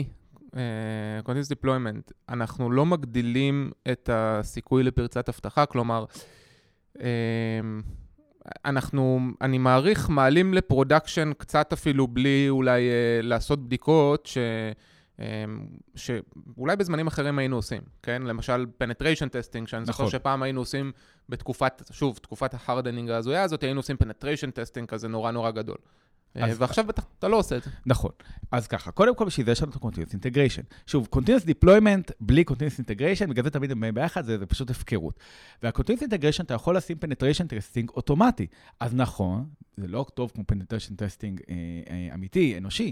Continuous Deployment, אנחנו לא מגדילים את הסיכוי לפרצת אבטחה, כלומר, אמ, אנחנו, אני מעריך, מעלים ל-production קצת אפילו בלי אולי אה, לעשות בדיקות ש... אה, שאולי בזמנים אחרים היינו עושים, כן? למשל, penetration testing, שאני נכון. זוכר שפעם היינו עושים בתקופת, שוב, תקופת ההרדנינג ההזויה הזאת, היינו עושים penetration testing כזה נורא נורא גדול. אה. ועכשיו בטח אתה לא עושה את זה. נכון. אז ככה, קודם כל בשביל זה יש לנו את ה-Continuous Integration. שוב, Continuous Deployment בלי Continuous Integration, בגלל זה תמיד הם ביחד, זה, זה פשוט הפקרות. וה-Continuous Integration, אתה יכול לשים Penetration Testing אוטומטי. אז נכון, זה לא טוב כמו Penetration Testing אה, אה, אמיתי, אנושי.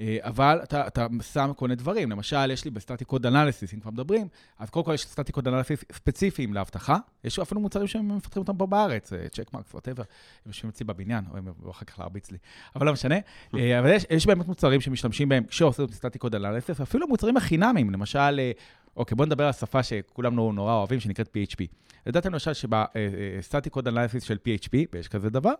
אה, אבל אתה, אתה שם כל מיני דברים. למשל, יש לי ב-static code analysis, אם כבר מדברים, אז קודם כל יש static code analysis ספציפיים לאבטחה. יש אפילו מוצרים שהם מפתחים אותם פה בארץ, צ'קמאקס, whatever, הם יושבים אצלי בבניין, או הם יבואו אחר כך להרביץ לי. אבל לא משנה. אה, אבל יש, יש באמת מוצרים שמשתמשים בהם כשעושים static code analysis, אפילו מוצרים החינמים, למשל... אה, אוקיי, בואו נדבר על שפה שכולם נורא אוהבים, שנקראת PHP. ידעתם למשל שב-static code analysis של PHP, ויש כזה דבר,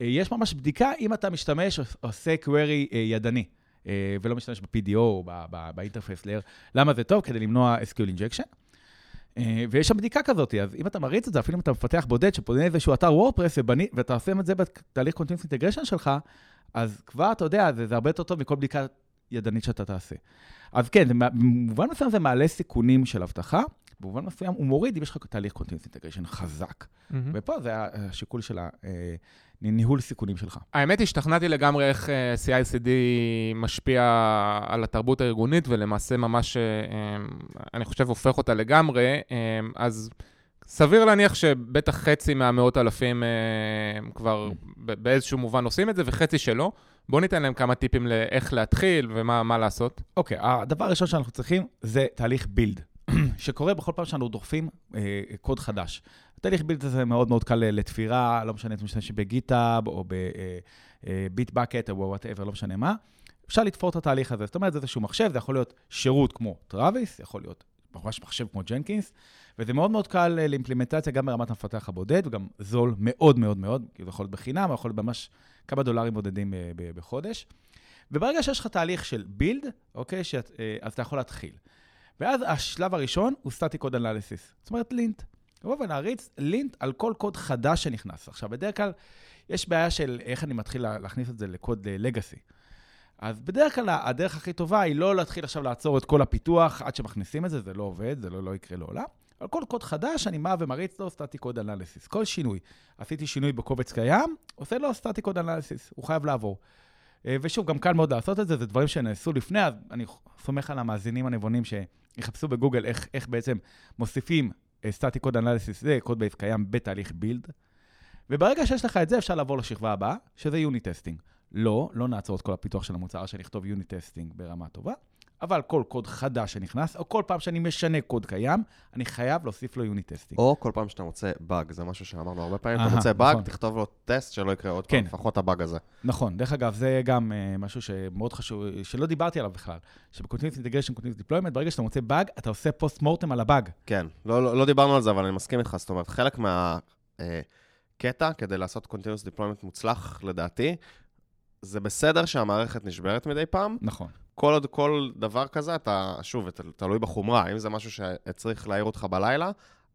יש ממש בדיקה אם אתה משתמש, עושה query ידני. אה, ולא משתמש ב-PDO או ב-interface layer. למה זה טוב? כדי למנוע SQL injection. אה, ויש שם בדיקה כזאת, אז אם אתה מריץ את זה, אפילו אם אתה מפתח בודד שפונה איזשהו אתר וורדפרס ואתה עושה את זה בתהליך Continuous Integration שלך, אז כבר אתה יודע, זה, זה הרבה יותר טוב מכל בדיקה ידנית שאתה תעשה. אז כן, במובן מסוים זה מעלה סיכונים של אבטחה, במובן מסוים הוא מוריד אם יש לך תהליך Continuous Integration חזק. Mm-hmm. ופה זה השיקול של הניהול סיכונים שלך. האמת, השתכנעתי לגמרי איך אה, CI/CD משפיע על התרבות הארגונית, ולמעשה ממש, אה, אה, אני חושב, הופך אותה לגמרי. אז סביר להניח שבטח חצי מהמאות אלפים כבר באיזשהו מובן עושים את זה, וחצי שלא. בואו ניתן להם כמה טיפים לאיך להתחיל ומה לעשות. אוקיי, okay, הדבר הראשון שאנחנו צריכים זה תהליך בילד. שקורה בכל פעם שאנחנו דוחפים אה, קוד חדש. התהליך build הזה מאוד מאוד קל לתפירה, לא משנה אם משתמשים בגיטאב או ביט בקט או whatever, לא משנה מה, אפשר לתפור את התהליך הזה. זאת אומרת, זה איזשהו מחשב, זה יכול להיות שירות כמו טראביס, יכול להיות ממש מחשב כמו ג'נקינס, וזה מאוד מאוד קל אה, לאימפלמנטציה גם ברמת המפתח הבודד, וגם זול מאוד מאוד מאוד, כי זה יכול להיות בחינם, יכול להיות ממש כמה דולרים בודדים אה, בחודש. וברגע שיש לך תהליך של build, אוקיי, שאת, אה, אז אתה יכול להתחיל. ואז השלב הראשון הוא סטטי קוד אנליסיס, זאת אומרת לינט. לבוא ולהריץ לינט על כל קוד חדש שנכנס. עכשיו, בדרך כלל יש בעיה של איך אני מתחיל להכניס את זה לקוד לגאסי. אז בדרך כלל הדרך הכי טובה היא לא להתחיל עכשיו לעצור את כל הפיתוח עד שמכניסים את זה, זה לא עובד, זה לא, לא יקרה לעולם. על כל קוד חדש אני בא ומריץ לו סטטי קוד אנליסיס. כל שינוי. עשיתי שינוי בקובץ קיים, עושה לו סטטי קוד אנליסיס, הוא חייב לעבור. אה, ושוב, גם קל מאוד לעשות את זה, זה דברים שנעשו לפני, אז אני סומך על המאזינים הנבונים שיחפשו בגוגל איך, איך בעצם מוסיפים static code analysis, זה code base קיים בתהליך build. וברגע שיש לך את זה, אפשר לעבור לשכבה הבאה, שזה unit testing. לא, לא נעצור את כל הפיתוח של המוצר, שנכתוב unit testing ברמה טובה, אבל כל קוד חדש שנכנס, או כל פעם שאני משנה קוד קיים, אני חייב להוסיף לו unit testing. או כל פעם שאתה מוצא באג, זה משהו שאמרנו הרבה פעמים, אתה מוצא באג, נכון. תכתוב לו טסט שלא יקרה עוד כן. פעם, לפחות הבאג הזה. נכון, דרך אגב, זה גם uh, משהו שמאוד חשוב, שלא דיברתי עליו בכלל, שב-continuous integration, continuous deployment, ברגע שאתה מוצא באג, אתה עושה post mortem על הבאג. כן, לא, לא, לא דיברנו על זה, אבל אני מסכים איתך, זאת אומרת, חלק מה... Uh, קטע כדי לעשות Continuous Deployment מוצלח, לדעתי, זה בסדר שהמערכת נשברת מדי פעם. נכון. כל עוד כל דבר כזה, אתה, שוב, תלוי בחומרה. אם זה משהו שצריך להעיר אותך בלילה,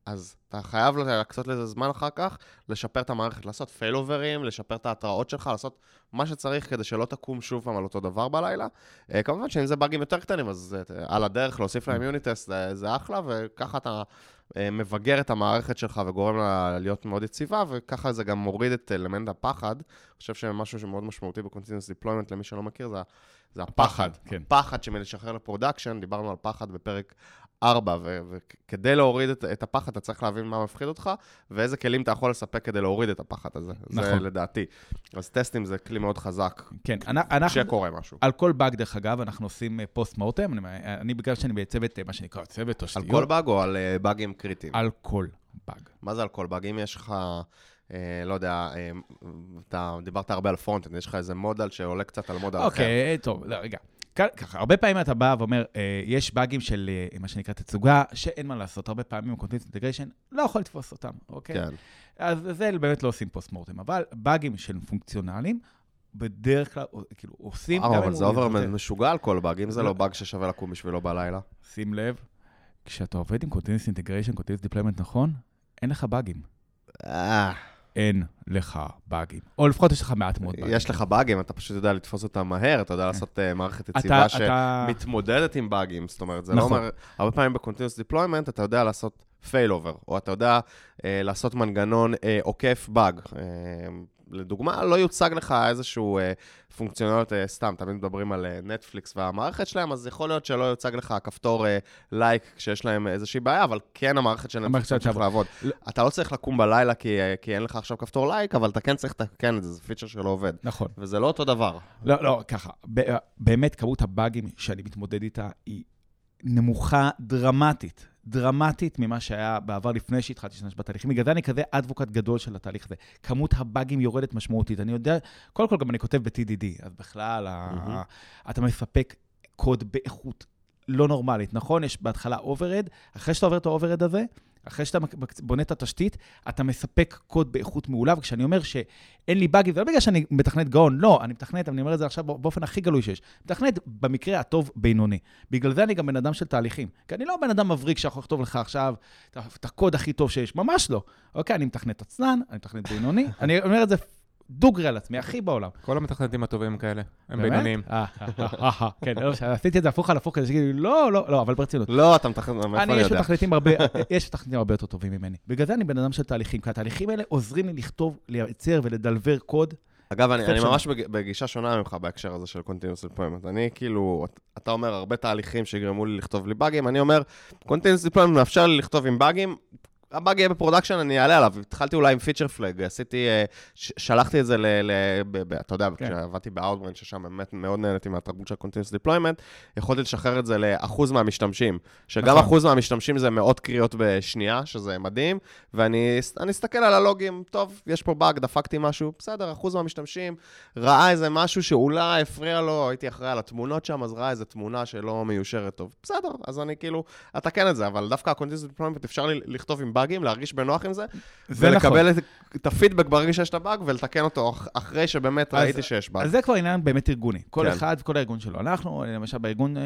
אז אתה חייב להקצות לזה זמן אחר כך, לשפר את המערכת, לעשות failover-ים, לשפר את ההתראות שלך, לעשות מה שצריך כדי שלא תקום שוב פעם על אותו דבר בלילה. Uh, כמובן שאם זה באגים יותר קטנים, אז uh, על הדרך להוסיף להם unit test זה, זה אחלה, וככה אתה מבגר את המערכת שלך וגורם לה להיות מאוד יציבה, וככה זה גם מוריד את אלמנט הפחד. אני חושב שמשהו שמאוד משמעותי ב-Continuous Deployment, למי שלא מכיר, זה, זה הפחד. הפחד, כן. הפחד שמלשחרר ל-production, דיברנו על פחד בפרק ארבע, וכדי להוריד את, את הפחד, אתה צריך להבין מה מפחיד אותך, ואיזה כלים אתה יכול לספק כדי להוריד את הפחד הזה. נכון. זה לדעתי. אז test-ים זה כלי מאוד חזק. כן, אנחנו... כשקורה משהו. על כל באג, דרך אגב, אנחנו עושים פוסט אה, mortem. אני, אני בגלל שאני בצוות, אה, מה שנקרא, צוות תשתיות. על כל באג או על uh, באגים קריטיים? על כל באג. מה זה על כל באג? אם יש לך... אה, לא יודע, אה, אתה דיברת הרבה על front יש לך איזה modal שעולה קצת על modal אחר. אוקיי, טוב, לא, רגע. ככה, הרבה פעמים אתה בא ואומר, אה, יש באגים של אה, מה שנקרא תצוגה, שאין מה לעשות, הרבה פעמים continuous integration לא יכול לתפוס אותם, אוקיי? כן. אז זה באמת לא עושים post mortem, אבל באגים של פונקציונליים, בדרך כלל, כאילו, עושים... אה, אבל זה over משוגע על כל באג, אם זה לא באג ששווה לקום בשבילו בלילה. שים לב, כשאתה עובד עם continuous integration, continuous deployment נכון, אין לך באגים. אה. אין לך באגים. או לפחות יש לך מעט מאוד באגים. יש לך באגים, אתה פשוט יודע לתפוס אותם מהר, אתה יודע כן. לעשות uh, מערכת יציבה שמתמודדת. עם באגים. זאת אומרת, זה לא נכון. אומר, הרבה פעמים ב-Continuous Deployment אתה יודע לעשות failover, או אתה יודע uh, לעשות מנגנון uh, עוקף באג. לדוגמה, לא יוצג לך איזשהו אה, פונקציונליות אה, סתם, תמיד מדברים על אה, נטפליקס והמערכת שלהם, אז יכול להיות שלא יוצג לך כפתור אה, לייק כשיש להם איזושהי בעיה, אבל כן המערכת של נטפליקס צריך לעבוד. לא. אתה לא צריך לקום בלילה כי, אה, כי אין לך עכשיו כפתור לייק, אבל אתה כן צריך לתקן את זה, זה פיצ'ר שלא עובד. נכון. וזה לא אותו דבר. לא, לא, ככה. באמת, כמות הבאגים שאני מתמודד איתה היא נמוכה דרמטית. דרמטית ממה שהיה בעבר לפני שהתחלתי להשתמש בתהליכים. בגלל זה אני כזה אדבוקט גדול של התהליך הזה. כמות הבאגים יורדת משמעותית. אני יודע, קודם כל גם אני כותב ב-TDD, אז בכלל, mm-hmm. אתה מספק קוד באיכות לא נורמלית, נכון? יש בהתחלה overhead, אחרי שאתה עובר את ה-overhead הזה, אחרי שאתה בונה את התשתית, אתה מספק קוד באיכות מעולה, וכשאני אומר שאין לי באגים, זה לא בגלל שאני מתכנת גאון, לא, אני מתכנת, אני אומר את זה עכשיו באופן הכי גלוי שיש. מתכנת במקרה הטוב בינוני. בגלל זה אני גם בן אדם של תהליכים. כי אני לא בן אדם מבריק שיכול לכתוב לך עכשיו את הקוד הכי טוב שיש, ממש לא. אוקיי, אני מתכנת עצלן, אני מתכנת בינוני, אני אומר את זה דוגרי על עצמי, הכי בעולם. כל המתכנתים הטובים כאלה, הם בינוניים. אה, אה, אה, כן, לא, עשיתי את זה הפוך על הפוך כדי שיגידו, לא, לא, לא, אבל ברצינות. לא, אתה מתכנת, מאיפה אני יודע? יש מתכנתים הרבה יותר טובים ממני. בגלל זה אני בן אדם של תהליכים, כי התהליכים האלה עוזרים לי לכתוב, לייצר ולדלבר קוד. אגב, אני, אני ממש בגישה שונה ממך בהקשר הזה של Continuous Deployment. אני כאילו, אתה אומר הרבה תהליכים שיגרמו לי לכתוב בלי באגים, אני אומר, Continuous Deployment מאפשר לי לכתוב עם באגים, הבאג יהיה ב-production, אני אעלה עליו. התחלתי אולי עם feature flag, עשיתי, אה, שלחתי את זה ל... אתה יודע, כן. כשעבדתי ב-Outbrain, ששם באמת מאוד נהניתי מהתרבות של Continuous Deployment, יכולתי לשחרר את זה לאחוז מהמשתמשים, שגם נכון. אחוז מהמשתמשים זה מאות קריאות בשנייה, שזה מדהים, ואני אסתכל על הלוגים, טוב, יש פה באג, דפקתי משהו, בסדר, אחוז מהמשתמשים, ראה איזה משהו שאולי הפריע לו, הייתי אחראי על התמונות שם, אז ראה איזה תמונה שלא מיושרת טוב. בסדר, אז אני כאילו אתקן את זה, אבל דווקא ה-Continuous Deployment אפשר לכתוב עם באגים, להרגיש בנוח עם זה, זה ולקבל נכון. את הפידבק ברגע שיש את הבאג ולתקן אותו אחרי שבאמת אז, ראיתי שיש באג. אז זה כבר עניין באמת ארגוני. כל כן. אחד וכל הארגון שלו. אנחנו, למשל בארגון אה,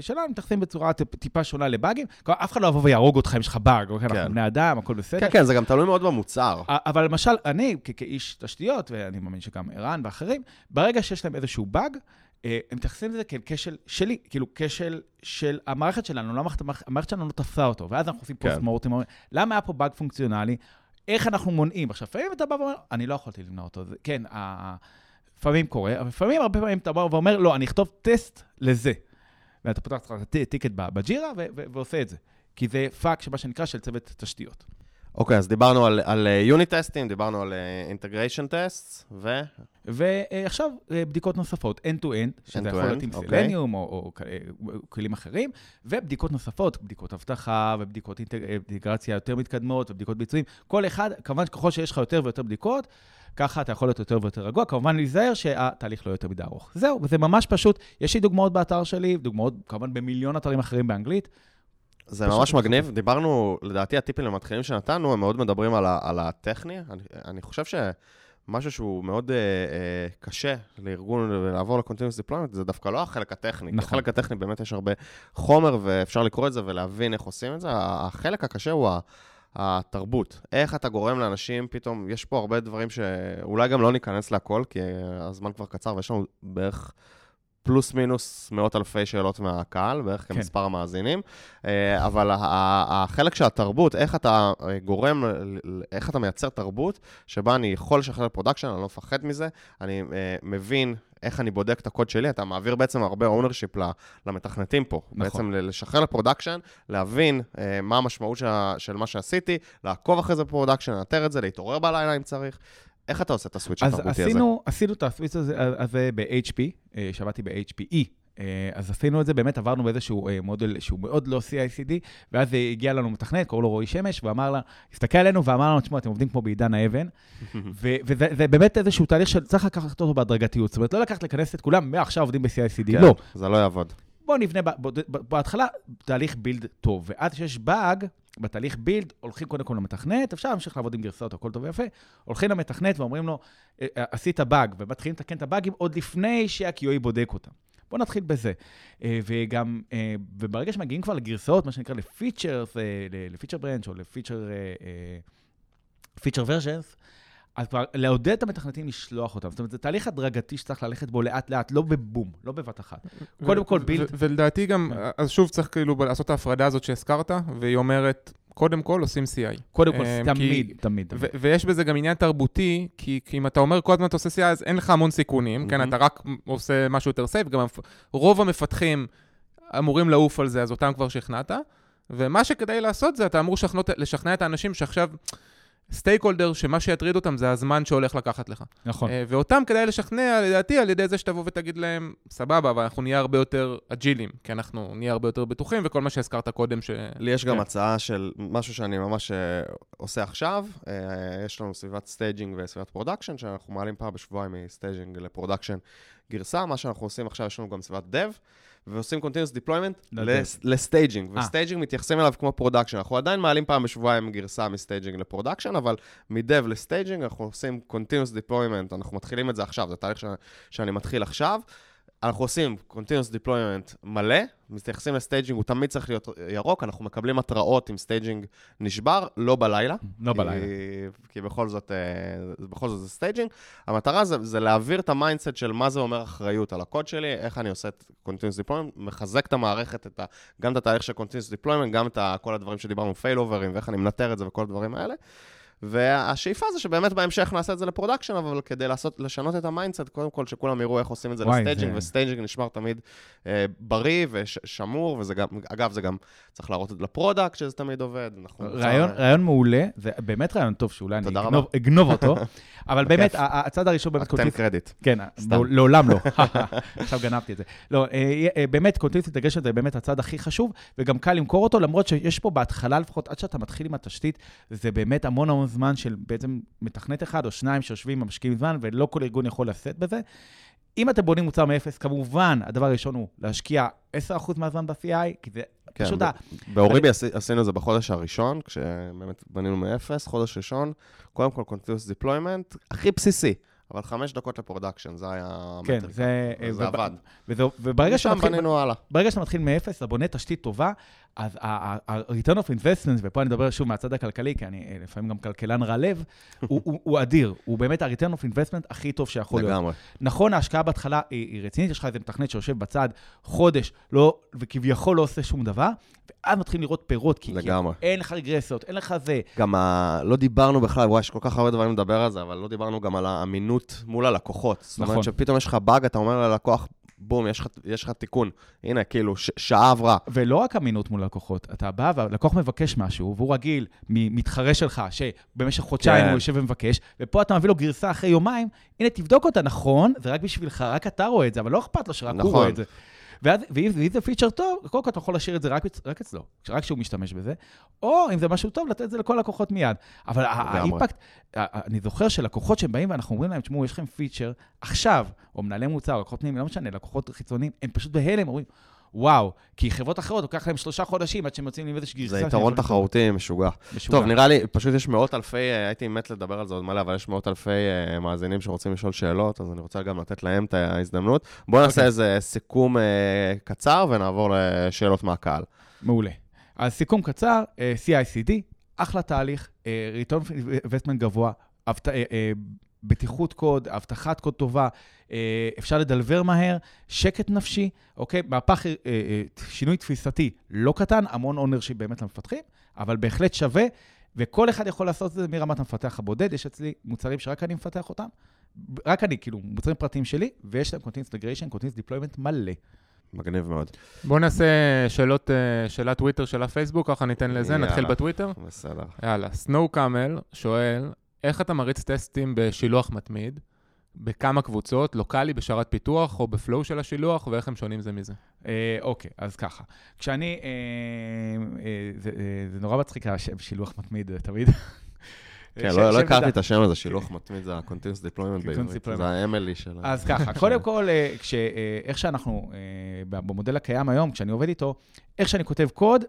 שלנו, מתייחסים בצורה טיפה שונה לבאגים. אף אחד לא יבוא ויהרוג אותך אם יש לך באג, אוקיי? כן. אנחנו בני אדם, הכל בסדר. כן, כן, זה גם תלוי מאוד במוצר. אבל למשל, אני כאיש תשתיות, ואני מאמין שגם ערן ואחרים, ברגע שיש להם איזשהו באג, אה, הם מתייחסים לזה כאל כשל שלי, כאילו כשל של המערכת שלנו, לא המערכת, המערכת שלנו לא תפסה אותו, ואז אנחנו עושים כן. post mortem, למה היה פה באג פונקציונלי, איך אנחנו מונעים. עכשיו, לפעמים אתה בא ואומר, אני לא יכולתי למנוע אותו, זה, כן, לפעמים קורה, אבל לפעמים, הרבה פעמים אתה בא ואומר, לא, אני אכתוב טסט לזה. ואתה פותח את ticket בג'ירה ועושה את זה. כי זה fuck, שמה שנקרא, של צוות תשתיות. אוקיי, okay, אז דיברנו על unit test-ים, דיברנו על אינטגריישן uh, טסט, ו... ועכשיו uh, בדיקות נוספות, end-to-end, שזה יכול להיות עם סלניום okay. או, או, כלים אחרים, ובדיקות נוספות, בדיקות אבטחה ובדיקות אינטגרציה יותר מתקדמות ובדיקות ביצועים. כל אחד, כמובן ככל שיש לך יותר ויותר בדיקות, ככה אתה יכול להיות יותר ויותר רגוע. כמובן להיזהר שהתהליך לא יותר מדי ארוך. זהו, וזה ממש פשוט. יש לי דוגמאות באתר שלי, דוגמאות כמובן במיליון אתרים אחרים באנגלית. זה ממש מגניב. דיברנו, לדעתי הטיפים למתחילים שנתנו, הם מאוד מדברים על, ה, על הטכני. אני, אני חושב שמשהו שהוא מאוד uh, uh, קשה לארגון לעבור ל-Continuous Deployment, זה דווקא לא החלק הטכני. נכון. החלק הטכני באמת יש הרבה חומר, ואפשר לקרוא את זה ולהבין איך עושים את זה. החלק הקשה הוא התרבות. איך אתה גורם לאנשים, פתאום, יש פה הרבה דברים שאולי גם לא ניכנס להכל, כי הזמן כבר קצר ויש לנו בערך... פלוס מינוס מאות אלפי שאלות מהקהל, בערך כן. כמספר המאזינים. אה, אבל החלק של התרבות, איך אתה אה, גורם, איך אתה מייצר תרבות שבה אני יכול לשחרר production, אני לא מפחד מזה, אני אה, מבין איך אני בודק את הקוד שלי, אתה מעביר בעצם הרבה ownership למתכנתים פה. נכון. בעצם לשחרר ל production, להבין מה המשמעות של מה שעשיתי, לעקוב אחרי זה ב production, לנטר את זה, להתעורר בלילה אם צריך. איך אתה עושה את ה switch התרבותי הזה? עשינו, עשינו את ה switch הזה, הזה ב-HP, אה, שעבדתי ב-HPE. אה, אז עשינו את זה, באמת עברנו באיזשהו אה, מודל שהוא מאוד לא CICD, ואז הגיע לנו מתכנת, קראו לו רועי שמש, ואמר לה, הסתכל עלינו ואמר לנו, תשמעו, אתם עובדים כמו בעידן האבן, וזה באמת איזשהו תהליך שצריך לקחת אותו בהדרגתיות. זאת אומרת, לא לקחת לכנס את כולם, מעכשיו עובדים ב-CICD, כן, לא. זה לא יעבוד. בואו נבנה בהתחלה תהליך בילד טוב, ועד שיש באג, בתהליך בילד, הולכים קודם כל למתכנת, אפשר להמשיך לעבוד עם גרסאות, הכל טוב ויפה, הולכים למתכנת ואומרים לו, אה, אה, עשית באג, ומתחילים לתקן את הבאגים עוד לפני שה-QA בודק אותם. בואו נתחיל בזה. אה, וגם, וברגע שמגיעים כבר לגרסאות, מה שנקרא לפיצ'רס, לפיצ'ר ברנץ' או לפיצ'ר פיצ'ר ורז'נס, אז כבר לעודד את המתכנתים לשלוח אותם. זאת אומרת, זה תהליך הדרגתי שצריך ללכת בו לאט-לאט, לא בבום, לא בבת אחת. קודם כל בילד... ולדעתי גם, כן. אז שוב צריך כאילו לעשות את ההפרדה הזאת שהזכרת, והיא אומרת, קודם כל עושים CI. קודם כל, אמ, תמיד, תמיד. ויש בזה גם עניין תרבותי, כי אם אתה אומר כל הזמן אתה עושה CI, אז אין לך המון סיכונים, כן, אתה רק עושה משהו יותר סייף, גם רוב המפתחים אמורים לעוף על זה, אז אותם כבר שכנעת. ומה שכדאי לעשות זה, אתה אמור לשכנע את האנשים שעכשיו... סטייק הולדר, שמה שיטריד אותם זה הזמן שהולך לקחת לך. נכון. Uh, ואותם כדאי לשכנע, לדעתי, על ידי זה שתבוא ותגיד להם, סבבה, אבל אנחנו נהיה הרבה יותר אג'ילים, כי אנחנו נהיה הרבה יותר בטוחים, וכל מה שהזכרת קודם ש... לי יש גם כן. הצעה של משהו שאני ממש אה, עושה עכשיו. אה, יש לנו סביבת staging וסביבת production, שאנחנו מעלים פעם בשבועיים מ staging ל production גרסה. מה שאנחנו עושים עכשיו, יש לנו גם סביבת dev. ועושים Continuous Deployment ל staging, אה. ו staging מתייחסים אליו כמו production. אנחנו עדיין מעלים פעם בשבועיים גרסה מ staging ל production, אבל מ dev ל staging אנחנו עושים Continuous Deployment, אנחנו מתחילים את זה עכשיו, זה תהליך שאני מתחיל עכשיו. אנחנו עושים Continuous Deployment מלא, מתייחסים ל staging, הוא תמיד צריך להיות ירוק, אנחנו מקבלים התראות אם staging נשבר, לא בלילה. לא כי, בלילה. כי בכל זאת, אה, בכל זאת זה staging. המטרה זה, זה להעביר את ה mindset של מה זה אומר אחריות על הקוד שלי, איך אני עושה את Continuous Deployment, מחזק את המערכת, את ה, גם את התהליך של Continuous Deployment, גם את ה, כל הדברים שדיברנו, פיילאוברים, ואיך אני מנטר את זה וכל הדברים האלה. והשאיפה זה שבאמת בהמשך נעשה את זה ל production, אבל כדי לעשות, לשנות את ה mindset, קודם כל שכולם יראו איך עושים את זה ל staging, זה... ו staging נשמר תמיד אה, בריא ושמור, וזה גם, אגב, זה גם צריך להראות את ל product, שזה תמיד עובד. רעיון, צר... רעיון מעולה, זה באמת רעיון טוב שאולי אני אגנוב, אגנוב אותו, אבל באמת, הצעד הראשון באמת... תן קרדיט. כן, לעולם לא. עכשיו גנבתי את זה. לא, אה, אה, באמת, Continuous Integration זה באמת הצעד הכי חשוב, וגם קל למכור אותו, למרות שיש פה בהתחלה לפחות, עד שאתה מתחיל עם התשתית, זה באמת המון המון זמן של בעצם מתכנת אחד או שניים שיושבים, משקיעים זמן, ולא כל ארגון יכול לשאת בזה. אם אתם בונים מוצר מאפס, כמובן, הדבר הראשון הוא להשקיע 10% מהזמן ב-CI, כי זה כן, פשוט ה... באוריבי אני... עשינו את זה בחודש הראשון, כשבאמת בנינו מאפס, חודש ראשון, קודם כל Continuous Deployment, הכי בסיסי. אבל חמש דקות ל production, זה היה כן, זה, זה עבד. וזה, וברגע שאתה מתחיל... בנינו הלאה. ברגע שאתה מתחיל מאפס, אתה בונה תשתית טובה, אז ה-return of investment, ופה אני מדבר שוב מהצד הכלכלי, כי אני אה, לפעמים גם כלכלן רע לב, הוא, הוא, הוא אדיר. הוא באמת ה-return of investment הכי טוב שיכול להיות. לגמרי. נכון, ההשקעה בהתחלה היא, היא רצינית, יש לך איזה מתכנת שיושב בצד חודש, לא, וכביכול לא עושה שום דבר, ואז מתחילים לראות פירות, כי, אין לך רגרסיות, אין לך זה. גם ה... לא דיברנו בכלל, וואי, יש כל כך הרבה דברים לדבר על זה, אבל לא דיברנו גם על האמינות מול הלקוחות. נכון. זאת אומרת נכון. שפתאום יש לך באג, אתה אומר ללקוח, בום, יש לך, תיקון. הנה, כאילו, ש, שעה עברה. ולא רק אמינות מול לקוחות, אתה בא והלקוח מבקש משהו, והוא רגיל מתחרה שלך, שבמשך חודשיים כן. הוא יושב ומבקש, ופה אתה מביא לו גרסה אחרי יומיים, הנה, תבדוק אותה, נכון, זה רק בשבילך, רק אתה רואה את זה, אבל לא אכפת לו שרק נכון. הוא רואה את זה. ואז, ואם זה פיצ'ר טוב, קודם כל אתה יכול להשאיר את זה רק, רק אצלו, רק כשהוא משתמש בזה, או אם זה משהו טוב, לתת את זה לכל הלקוחות מיד. אבל האימפקט, אני זוכר שלקוחות שהם באים ואנחנו אומרים להם, תשמעו, יש לכם פיצ'ר עכשיו, או מנהלי מוצר, לקוחות פנימיים, לא משנה, לקוחות חיצוניים, הם פשוט בהלם, אומרים, וואו, כי חברות אחרות, לוקח להם שלושה חודשים עד שהם יוצאים עם איזושהי גרסה. זה יתרון תחרותי משוגע. משוגע. טוב, נראה לי, פשוט יש מאות אלפי, אה, הייתי מת לדבר על זה עוד מלא, אבל יש מאות אלפי uh, מאזינים שרוצים לשאול שאלות, אז אני רוצה גם לתת להם את ההזדמנות. בואו נעשה okay. אוקיי. איזה סיכום uh, קצר ונעבור לשאלות מהקהל. מעולה. אז סיכום קצר, CICD, אחלה תהליך, return investment גבוה, בטיחות קוד, אבטחת קוד טובה, אה, אפשר לדלבר מהר, שקט נפשי, אוקיי? מהפך, אה, אה, שינוי תפיסתי לא קטן, המון ownership באמת למפתחים, אבל בהחלט שווה, וכל אחד יכול לעשות את זה מרמת המפתח הבודד. יש אצלי מוצרים שרק אני מפתח אותם, רק אני, כאילו, מוצרים פרטיים שלי, ויש להם Continuous Integration, Continuous Deployment מלא. מגניב מאוד. בואו נעשה שאלות, שאלות טוויטר של הפייסבוק, ככה ניתן לזה, יאללה, נתחיל בטוויטר. בסדר. יאללה, סנואו קאמל שואל, איך אתה מריץ טסטים בשילוח מתמיד? בכמה קבוצות, לוקאלי, בשרת פיתוח, או ב flow של השילוח, ואיך הם שונים זה מזה? אה, אוקיי, אז ככה. כשאני, אה, אה, זה, אה, זה נורא מצחיק השם שילוח מתמיד תמיד. כן, לא, לא הכרתי את השם הזה, שילוח מתמיד, זה ה-Continuous Deployment בעברית, זה האמילי של... אז ככה, קודם כל, אה, אה, איך שאנחנו, אה, במודל הקיים היום, כשאני עובד איתו, איך שאני כותב קוד,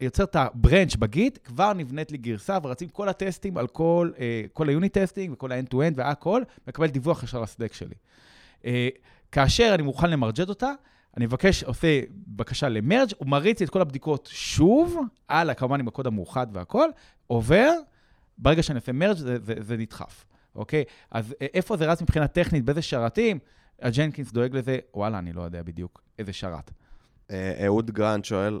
יוצר את ה branch ב Git, כבר נבנית לי גרסה, ורצים כל הטסטים על כל, כל ה unit testing וכל ה-end-to-end והכל, מקבל דיווח ישר ל Slack שלי. כאשר אני מוכן ל merge אותה, אני מבקש, עושה בקשה ל merge, הוא מריץ את כל הבדיקות שוב, הלאה, כמובן עם הקוד המאוחד והכל, עובר, ברגע שאני עושה merge זה, זה, זה נדחף, אוקיי? אז איפה זה רץ מבחינה טכנית, באיזה שרתים? ה Jenkins דואג לזה, וואלה, אני לא יודע בדיוק איזה שרת. אהוד גרנד שואל,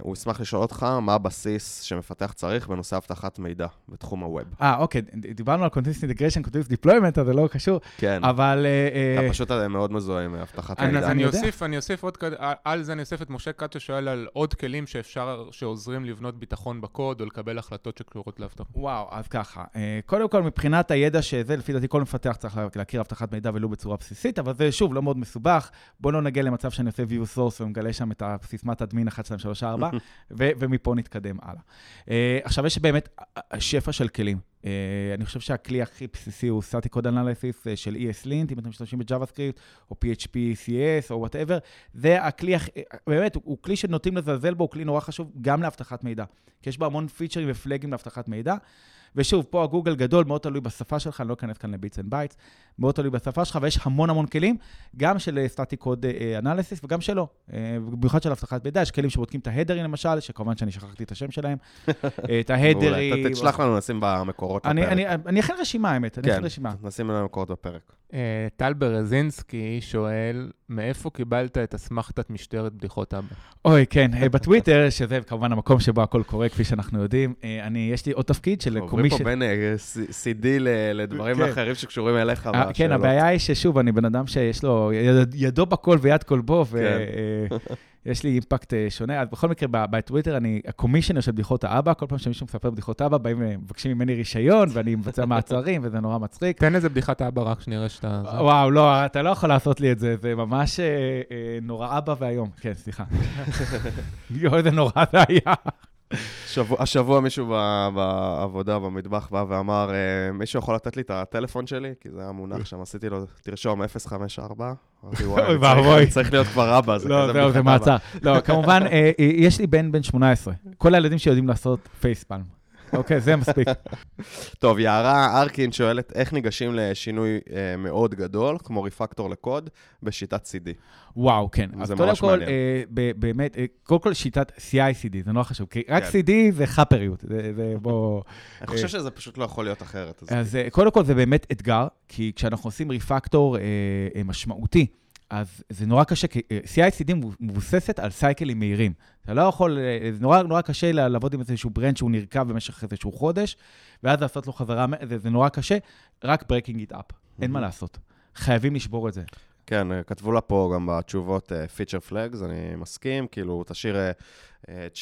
הוא ישמח לשאול אותך מה הבסיס שמפתח צריך בנושא אבטחת מידע בתחום הווב. אה, אוקיי, דיברנו על Continuous Integration, Continuous Deployment, אז זה לא קשור. כן. אבל... אה, אתה אה, פשוט מאוד מזוהה עם אבטחת מידע. אני, אני אוסיף, אני אוסיף עוד, על זה אני אוסיף את משה קאט ששואל על עוד כלים שאפשר, שעוזרים לבנות ביטחון בקוד או לקבל החלטות שקשורות לאבטחה. וואו, אז ככה. Uh, קודם כל, מבחינת הידע שזה, לפי דעתי כל מפתח צריך להכיר אבטחת מידע ולו בצורה בסיסית, אבל זה שוב לא מאוד מסובך. בוא לא נגיע למצב שאני עושה view source ומגלה שם את הסיסמת admin 1, 2, 3, 4. ו- ומפה נתקדם הלאה. Uh, עכשיו, יש באמת שפע של כלים. Uh, אני חושב שהכלי הכי בסיסי הוא סטטי קוד אנליסיס של ESLint, אם אתם משתמשים בJavaScript, או PHPCS, או whatever. זה הכלי, באמת, הוא, הוא כלי שנוטים לזלזל בו, הוא כלי נורא חשוב גם לאבטחת מידע. כי יש בו המון פיצ'רים ופלגים לאבטחת מידע. ושוב, פה הגוגל גדול, מאוד תלוי בשפה שלך, אני לא אכנס כאן ל bits and bytes, מאוד תלוי בשפה שלך, ויש המון המון כלים, גם של static code analysis וגם שלו. אה, במיוחד של אבטחת מידע, יש כלים שבודקים את ההדרים למשל, שכמובן שאני שכחתי את השם שלהם, את ההדרים. תשלח לנו, נשים במקורות בפרק. אני אכין רשימה, האמת, אני אכין כן, רשימה. נשים לנו במקורות בפרק. אה, טל ברזינסקי שואל, מאיפה קיבלת את אסמכתת משטרת בדיחות אבא? אוי, כן, אה, בטוויטר, שזה כמובן המקום שבו הכל קורה, כפי שאנחנו יודעים, אני, יש לי עוד תפקיד של קומיטי מבלבלים פה בין CD לדברים כן. אחרים שקשורים אליך. כן, הבעיה היא ששוב, אני בן אדם שיש לו ידו בכל ויד כל בו, יש לי אימפקט אה, שונה. אז בכל מקרה, בטוויטר אני הקומישיונר של בדיחות האבא, כל פעם שמישהו מספר בדיחות אבא, באים ומבקשים ממני רישיון, ואני מבצע מעצרים, וזה נורא מצחיק. תן איזה בדיחת אבא רק שנראה שאתה... וואו, לא, אתה לא יכול לעשות לי את זה, זה ממש אה, אה, נורא אבא והיום. כן, סליחה. יואו, איזה נורא זה היה. שבוע, השבוע מישהו בעבודה, במטבח, בא ואמר, אה, מישהו יכול לתת לי את הטלפון שלי? כי זה היה מונח שם, עשיתי לו, תרשום 054. אמרתי, וואי, צריך להיות כבר אבא, זה לא, זהו, זה מעצר. לא, כמובן, אה, אה, יש לי בן בן 18. כל הילדים שיודעים לעשות פייספלם. אוקיי, זה מספיק. טוב, יערה ארקין שואלת, איך ניגשים לשינוי אה, מאוד גדול, כמו ריפקטור לקוד, בשיטת CD? וואו, כן. אז קודם כל, אה, באמת, אה, קודם כל שיטת CI-CD, זה נורא חשוב, כי רק כן. CD זה חאפריות, זה בוא... אני חושב שזה פשוט לא יכול להיות אחרת. אז קודם כל זה באמת אתגר, כי כשאנחנו עושים ריפקטור משמעותי, אז זה נורא קשה, כי אה, CI/CD מבוססת על סייקלים מהירים. אתה לא יכול, אה, זה נורא, נורא קשה לעבוד עם איזשהו ברנד שהוא נרקב במשך איזשהו חודש, ואז לעשות לו חזרה, זה, זה נורא קשה, רק breaking it up, אין מה לעשות. חייבים לשבור את זה. כן, אה, כתבו לה פה גם בתשובות feature flags, אני מסכים, כאילו, תשאיר את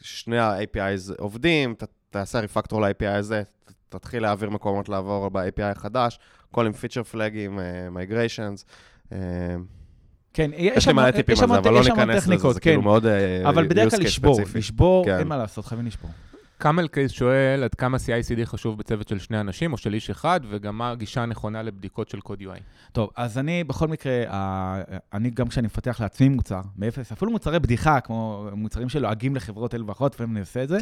שני ה-APIs עובדים, תעשה ריפקטור ל-API הזה, תתחיל להעביר מקומות לעבור ב-API החדש, כל עם feature flags, migrations. כן, יש שם מלא טיפים על זה, אבל לא ניכנס לזה, זה כאילו מאוד אבל בדרך כלל לשבור, לשבור, כן. אין מה לעשות, חייבים לשבור. קאמל קייס שואל עד כמה CI/CD חשוב בצוות של שני אנשים או של איש אחד, וגם מה הגישה הנכונה לבדיקות של קוד UI. טוב, אז אני בכל מקרה, אני גם כשאני מפתח לעצמי מוצר, מאפס, אפילו מוצרי בדיחה, כמו מוצרים שלועגים לחברות אלה ואחרות, לפעמים אני עושה את זה,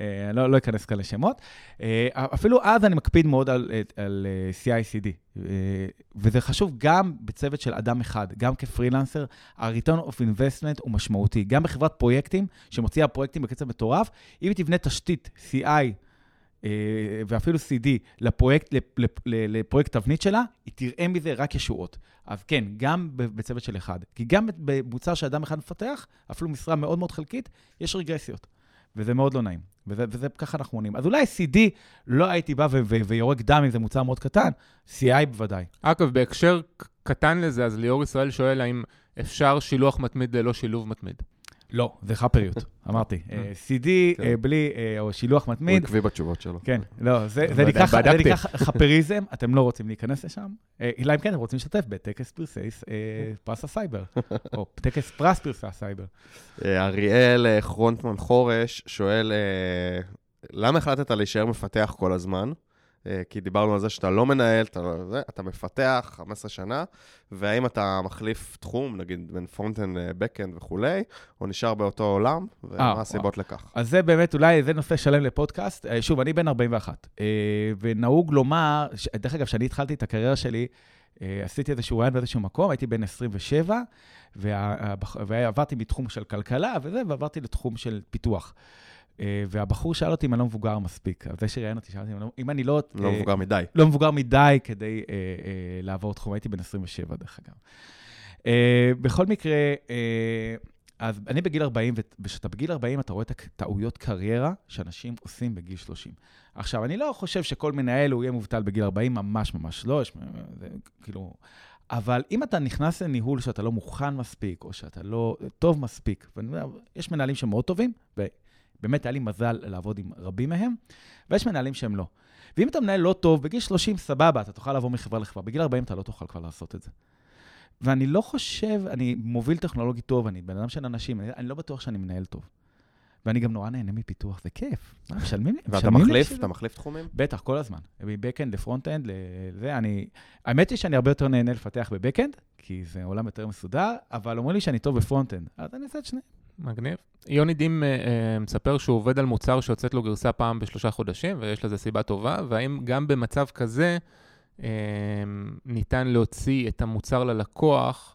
אה, לא, לא אכנס כאן לשמות. אה, אפילו אז אני מקפיד מאוד על, על CI/CD. אה, וזה חשוב גם בצוות של אדם אחד, גם כפרילנסר, ה-return of investment הוא משמעותי. גם בחברת פרויקטים, שמוציאה פרויקטים בקצב מטורף, אם היא תבנה תשתית CI אה, ואפילו CD לפרויקט, לפרויקט תבנית שלה, היא תראה מזה רק ישועות. אז כן, גם בצוות של אחד. כי גם במוצר שאדם אחד מפתח, אפילו משרה מאוד מאוד חלקית, יש רגרסיות. וזה מאוד לא נעים. וזה, וזה ככה אנחנו עונים. אז אולי CD, לא הייתי בא ויורק דם אם זה מוצר מאוד קטן, CI בוודאי. אגב, בהקשר קטן לזה, אז ליאור ישראל שואל האם אפשר שילוח מתמיד ללא שילוב מתמיד. לא, זה חאפריות, אמרתי. אה, CD כן. אה, בלי, אה, או שילוח מתמיד. הוא עקבי בתשובות שלו. כן, לא, זה נקרא חאפריזם, אתם לא רוצים להיכנס לשם, אלא אם כן אתם רוצים להשתתף בטקס פרסי פרס הסייבר, או טקס פרס פרסי הסייבר. אריאל כרונטמן חורש שואל, למה החלטת להישאר מפתח כל הזמן? אה, כי דיברנו על זה שאתה לא מנהל, אתה, לא, זה, אתה מפתח 15 שנה, והאם אתה מחליף תחום, נגיד בין front-end, back-end וכולי, או נשאר באותו עולם, ומה אה, הסיבות וואו. לכך. אז זה באמת, אולי זה נושא שלם לפודקאסט. אה, שוב, אני בן 41, אה, ונהוג לומר, דרך אגב, כשאני התחלתי את הקריירה שלי, עשיתי איזשהו ריאיון באיזשהו מקום, הייתי בן 27, ועברתי מתחום של כלכלה וזה, ועברתי לתחום של פיתוח. אה, והבחור שאל אותי אם אני לא מבוגר מספיק. זה שראיין אותי, שאלתי אם אני לא... לא מבוגר מדי. לא מבוגר מדי כדי אה, אה, לעבור תחום. הייתי בן 27, דרך אגב. בכל מקרה, אז אני בגיל 40, וכשאתה בגיל 40 אתה רואה את הטעויות קריירה שאנשים עושים בגיל 30. עכשיו, אני לא חושב שכל מנהל הוא יהיה מובטל בגיל 40, ממש ממש לא, יש, זה, כאילו... אבל אם אתה נכנס לניהול שאתה לא מוכן מספיק, או שאתה לא טוב מספיק, ואני אומר, יש מנהלים שמאוד טובים, באמת היה לי מזל לעבוד עם רבים מהם, ויש מנהלים שהם לא. ואם אתה מנהל לא טוב, בגיל 30 סבבה, אתה תוכל לעבור מחברה לחברה, בגיל 40 אתה לא תוכל כבר לעשות את זה. ואני לא חושב, אני מוביל טכנולוגי טוב, אני בן אדם של אנשים, אני, אני לא בטוח שאני מנהל טוב. ואני גם נורא נהנה מפיתוח, זה כיף. משלמים לי? ואתה מחליף? אתה מחליף תחומים? בטח, כל הזמן. מ backend ל frontend, לזה, אני... האמת היא שאני הרבה יותר נהנה לפתח ב backend, כי זה עולם יותר מסודר, אבל אומרים לי שאני טוב ב frontend, אז אני אעשה את שניהם. מגניב. יוני דים uh, uh, מספר שהוא עובד על מוצר שיוצאת לו גרסה פעם בשלושה חודשים, ויש לזה סיבה טובה, והאם גם במצב כזה uh, ניתן להוציא את המוצר ללקוח,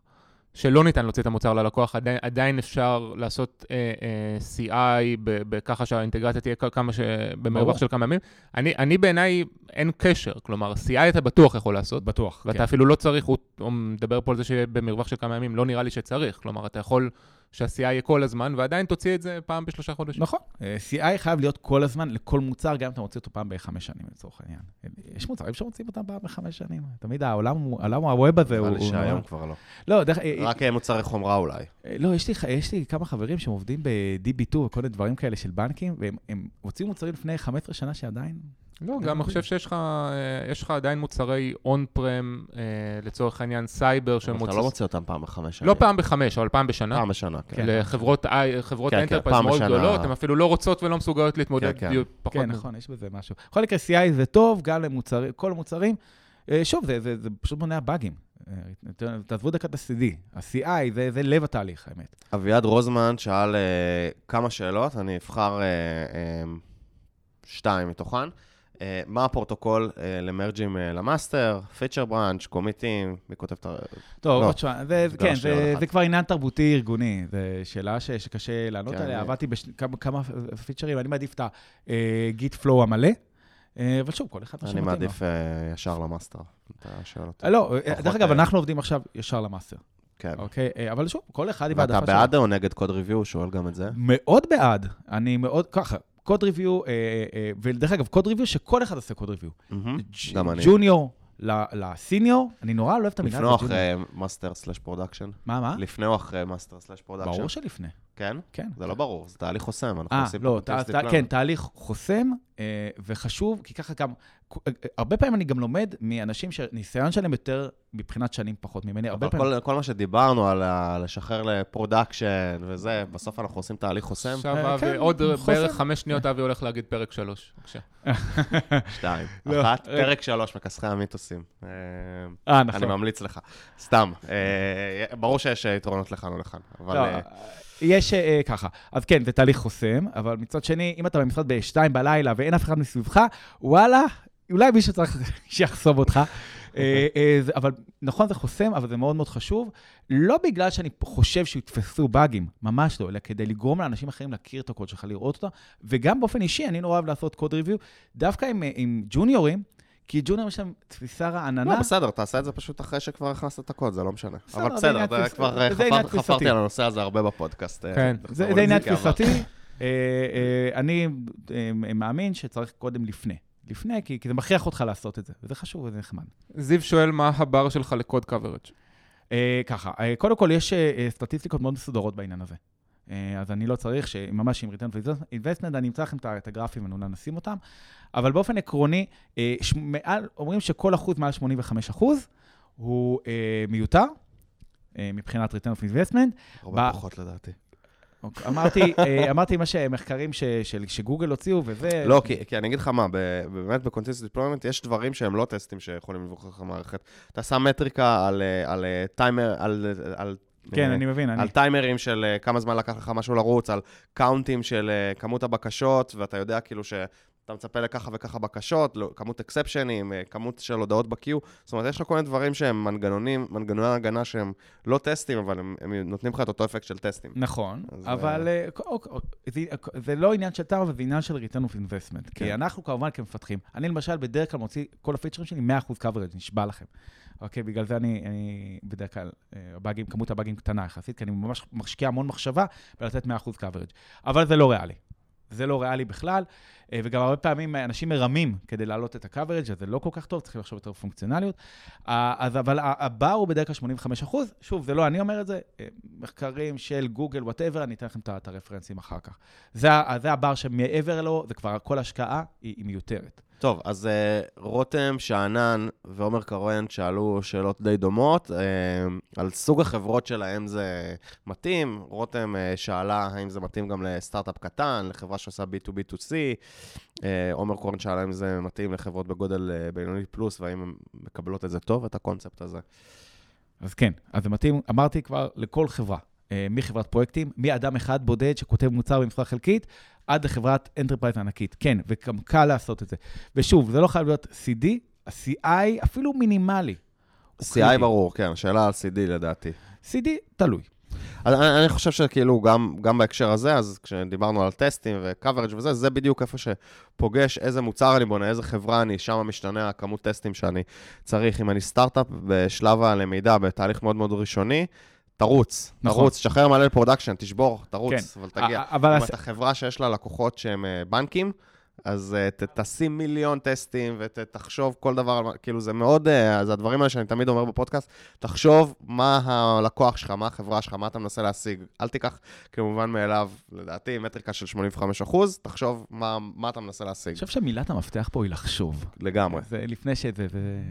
שלא ניתן להוציא את המוצר ללקוח, עדיין, עדיין אפשר לעשות uh, uh, CI בככה שהאינטגרציה תהיה כמה ש... במרווח של כמה ימים. אני, אני בעיניי, אין קשר, כלומר, CI אתה בטוח יכול לעשות. בטוח, ואתה כן. אפילו לא צריך, הוא, הוא מדבר פה על זה שבמרווח של כמה ימים, לא נראה לי שצריך, כלומר, אתה יכול... שה-CI יהיה כל הזמן, ועדיין תוציא את זה פעם בשלושה חודשים. נכון. אה, CI חייב להיות כל הזמן לכל מוצר, גם אם אתה מוציא אותו פעם בחמש שנים, לצורך העניין. יש מוצרים שמוציאים אותם פעם בחמש שנים. תמיד העולם, העולם הווב הזה הוא... נראה לי שהיום כבר לא. לא, דרך... רק מוצרי חומרה אולי. לא, יש לי, יש לי כמה חברים שהם עובדים ב-DB2 וכל מיני דברים כאלה של בנקים, והם הוציאו מוצרים לפני 15 שנה שעדיין לא, גם אני חושב שיש לך, אה, יש לך עדיין מוצרי און-פרם, אה, לצורך העניין סייבר, שהם מוצאים... אתה לא מוצא אותם פעם בחמש שנים. לא פעם בחמש, אבל פעם בשנה. פעם בשנה, כן. לחברות enterprise מאוד גדולות, הן אפילו לא רוצות ולא מסוגלות להתמודד כן, פחות. כן, נכון, יש בזה משהו. בכל מקרה, CI זה טוב, גם למוצרים, כל המוצרים. אה, שוב, זה פשוט מונע באגים. תעזבו דקה את ה-CD, ה-CI זה לב התהליך, האמת. אביעד רוזמן שאל כמה שאלות, אני אבחר שתיים מתוכן. אה, מה הפרוטוקול אה, למרג'ים אה, ל master, feature branch, קומיטים, מי כותב את ה... טוב, לא, עוד שעה, כן, זה כבר עניין תרבותי ארגוני, זו שאלה שקשה לענות כן, עליה. עבדתי בכמה פיצ'רים, אני מעדיף את ה Git Flow המלא. אבל שוב, כל אחד אני מעדיף ישר ל master, אתה שואל אותי. לא, דרך אגב, אנחנו עובדים עכשיו ישר ל master. כן. אוקיי, אבל שוב, כל אחד עם העדפה שלו. ואתה בעד או נגד code review? שואל גם את זה. מאוד בעד. אני מאוד, ככה, code review, אה, אה, ודרך אגב, code review שכל אחד עושה code review. גם אני. junior ל senior, אני נורא לא אוהב את המילה הזאת. לפני או אחרי master slash production? מה, מה? לפני או אחרי master slash production? ברור שלפני. כן? כן. זה לא ברור, זה תהליך חוסם, אנחנו עושים פה טסט דיפלן. כן, תהליך חוסם אה, וחשוב, כי ככה גם, אה, הרבה פעמים אני גם לומד מאנשים שהניסיון שלהם יותר מבחינת שנים פחות ממני, הרבה פעמים... אבל כל מה שדיברנו על לשחרר ל production וזה, בסוף אנחנו עושים תהליך חוסם. עכשיו, אה, אבי, עוד בערך חמש שניות אבי הולך להגיד פרק שלוש, בבקשה. שתיים. לא, אחת, פרק שלוש, מכסחי המיתוסים. אה, נכון. אני ממליץ לך. סתם. ברור שיש יתרונות לכאן או לכאן, אבל... לא, יש uh, ככה, אז כן, זה תהליך חוסם, אבל מצד שני, אם אתה במשרד ב-2 בלילה ואין אף אחד מסביבך, וואלה, אולי מישהו צריך שיחסום אותך. uh, uh, אבל נכון, זה חוסם, אבל זה מאוד מאוד חשוב. לא בגלל שאני חושב שיתפסו באגים, ממש לא, אלא כדי לגרום לאנשים אחרים להכיר את הקוד שלך, לראות אותו. וגם באופן אישי, אני נורא אוהב לעשות קוד ריוויו, דווקא עם, עם ג'וניורים, כי ג'וניור יש להם תפיסה רעננה. לא, בסדר, תעשה את זה פשוט אחרי שכבר הכנסת את הקוד, זה לא משנה. אבל בסדר, זה כבר חפרתי על הנושא הזה הרבה בפודקאסט. אה, כן, זה עניין תפיסתי. אה, אה, אני מאמין שצריך קודם לפני. לפני, כי זה מכריח אותך לעשות את זה, וזה חשוב וזה נחמד. זיו שואל מה הבר שלך לקוד קוורג'. ככה, קודם כל יש סטטיסטיקות מאוד מסודרות בעניין הזה. אז אני לא צריך, שממש עם return investment, אני אמצא לכם את הגרפים ואולי נשים אותם. אבל באופן עקרוני, אה, מעל, אומרים שכל אחוז מעל 85 אחוז הוא אה, מיותר, אה, מבחינת return of investment. הרבה פחות לדעתי. אוקיי, אמרתי, אה, אמרתי מה שמחקרים שגוגל הוציאו, וזה... לא, כי, אני אגיד לך מה, באמת ב-Continuous Deployment יש דברים שהם לא טסטים שיכולים לבחור לך מערכת. אתה שם מטריקה על, אה, על טיימר, על כן, אני מבין. על טיימרים של כמה זמן לקח לך משהו לרוץ, על קאונטים של כמות הבקשות, ואתה יודע כאילו ש... אתה מצפה לככה וככה בקשות, לא, כמות אקספשנים, אה, כמות של הודעות ב-Q, זאת אומרת, יש לך כל מיני דברים שהם מנגנונים, מנגנוני הגנה שהם לא טסטים, אבל הם, הם נותנים לך את אותו אפקט של טסטים. נכון, אבל uh, זה, זה לא עניין של טעם, זה עניין של return of investment. כן. כי אנחנו כמובן כמפתחים, אני למשל בדרך כלל מוציא כל הפיצ'רים שלי 100% coverage, נשבע לכם. אוקיי, בגלל זה אני, אני בדרך כלל, הבאגים, כמות הבאגים קטנה יחסית, כי אני ממש משקיע המון מחשבה בלתת 100% coverage. אבל זה לא ריאלי. זה לא ריאלי בכלל, אה, וגם הרבה פעמים אנשים מרמים כדי להעלות את ה-coverage, אז זה לא כל כך טוב, צריכים לחשוב יותר פונקציונליות. אה, אז אבל הבר הוא בדרך כלל 85 אחוז, שוב, זה לא אני אומר את זה, אה, מחקרים של גוגל, whatever, אני אתן לכם את הרפרנסים אחר כך. זה, זה הבר שמעבר לו, זה כבר כל השקעה היא, היא מיותרת. טוב, אז אה, רותם שאנן ועומר קרואן שאלו שאלות די דומות. אה, על סוג החברות שלהם זה מתאים. רותם אה, שאלה האם זה מתאים גם לסטארט-אפ קטן, לחברה שעושה B2B2C. אה, עומר קרואן שאלה אם זה מתאים לחברות בגודל אה, בינוני פלוס, והאם הן מקבלות את זה טוב, את הקונספט הזה. אז כן, אז זה מתאים, אמרתי כבר, לכל חברה. מחברת פרויקטים, מאדם אחד בודד שכותב מוצר במשרה חלקית, עד לחברת enterprise ענקית. כן, וגם קל לעשות את זה. ושוב, זה לא חייב להיות CD, ה-CI אפילו מינימלי. CI ברור, כן, שאלה על CD לדעתי. CD, תלוי. אני, אני חושב שכאילו גם, גם בהקשר הזה, אז כשדיברנו על טסטים ו-coverage וזה, זה בדיוק איפה שפוגש איזה מוצר אני בונה, איזה חברה אני, שם משתנה הכמות טסטים שאני צריך. אם אני סטארט-אפ בשלב הלמידה, בתהליך מאוד מאוד ראשוני, תרוץ, נכון. תרוץ, שחרר מלא ל production, תשבור, תרוץ, כן. אבל תגיע. אבל... אם אתה חברה שיש לה לקוחות שהם בנקים, אז אה, תשים מיליון טסטים ותחשוב כל דבר, כאילו זה מאוד, אה, זה הדברים האלה שאני תמיד אומר בפודקאסט, תחשוב מה הלקוח שלך, מה החברה שלך, מה אתה מנסה להשיג. אל תיקח כמובן מאליו, לדעתי, מטריקה של 85 אחוז, תחשוב מה, מה אתה מנסה להשיג. אני חושב שמילת המפתח פה היא לחשוב. לגמרי. זה לפני שזה, זה,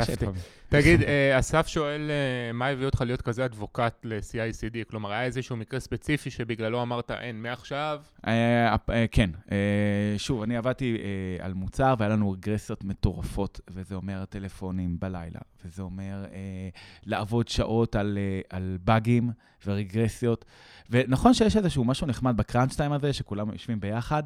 קשה לפעמים. תגיד, אסף שואל, מה הביא אותך להיות כזה אדבוקט ל-CICD? כלומר, היה איזשהו מקרה ספציפי שבגללו אמרת, אין, מעכשיו? כן. שוב, אני עבדתי uh, על מוצר והיה לנו רגרסיות מטורפות, וזה אומר טלפונים בלילה, וזה אומר uh, לעבוד שעות על, uh, על באגים ורגרסיות. ונכון שיש איזשהו משהו נחמד בקראנץ' טיים הזה, שכולם יושבים ביחד,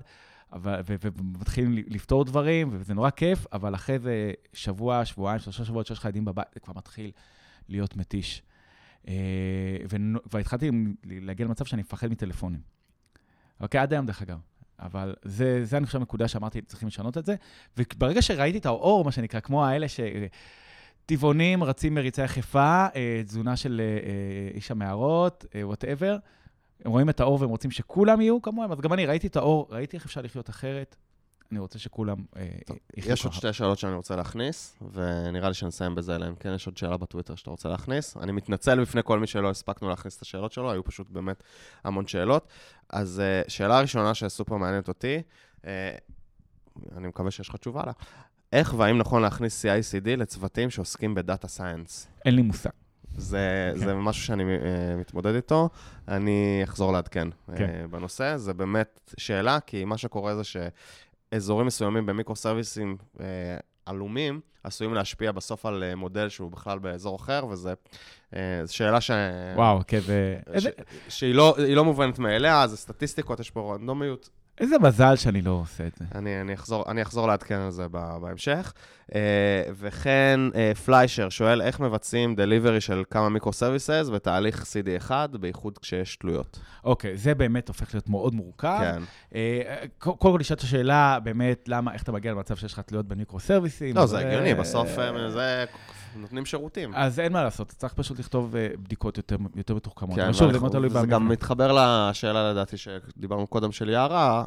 ומתחילים לפתור דברים, וזה נורא כיף, אבל אחרי זה שבוע, שבועיים, שלושה שבועות שיש לך ילדים בבית, זה כבר מתחיל להיות מתיש. Uh, וכבר התחלתי להגיע למצב שאני מפחד מטלפונים. אוקיי, עד היום דרך אגב. אבל זה, זה אני חושב הנקודה שאמרתי, צריכים לשנות את זה. וברגע שראיתי את האור, מה שנקרא, כמו האלה ש... טבעונים רצים מריצי אכיפה, אה, תזונה של אה, אה, איש המערות, וואטאבר. הם רואים את האור והם רוצים שכולם יהיו כמוהם, אז גם אני ראיתי את האור, ראיתי איך אפשר לחיות אחרת. אני רוצה שכולם טוב, יחיו יש עוד שתי שאלות שאני רוצה להכניס, ונראה לי שנסיים בזה, אלא אם כן יש עוד שאלה בטוויטר שאתה רוצה להכניס. אני מתנצל בפני כל מי שלא הספקנו להכניס את השאלות שלו, היו פשוט באמת המון שאלות. אז שאלה ראשונה שסופר מעניינת אותי, אני מקווה שיש לך תשובה לה. איך והאם נכון להכניס CI/CD לצוותים שעוסקים בדאטה סיינס? אין לי מושג. זה, okay. כן. זה משהו שאני uh, מתמודד איתו, אני אחזור לעדכן okay. uh, כן. בנושא. זה באמת שאלה, כי מה שקורה זה שאזורים מסוימים במיקרו-סרוויסים uh, עלומים עשויים להשפיע בסוף על uh, מודל שהוא בכלל באזור אחר, וזו uh, שאלה ש... וואו, כן, ו... ש... שהיא לא, לא מובנת מאליה, זה סטטיסטיקות, יש פה רנדומיות. איזה מזל שאני לא עושה את זה. אני, אני, אחזור, אני אחזור לעדכן על זה בהמשך. אה, וכן, אה, פליישר שואל איך מבצעים delivery של כמה microservices בתהליך CD1, בייחוד כשיש תלויות. אוקיי, okay, זה באמת הופך להיות מאוד מורכב. כן. אה, קודם כל לשאול את השאלה, באמת, למה, איך אתה מגיע למצב שיש לך תלויות במיקרו-סרוויסים? לא, זה הגיוני, בסוף זה... נותנים שירותים. אז אין מה לעשות, צריך פשוט לכתוב בדיקות יותר, יותר מתוחכמות. כן, שוב, זה תלוי זה גם מתחבר לשאלה, לדעתי, שדיברנו קודם של יערה,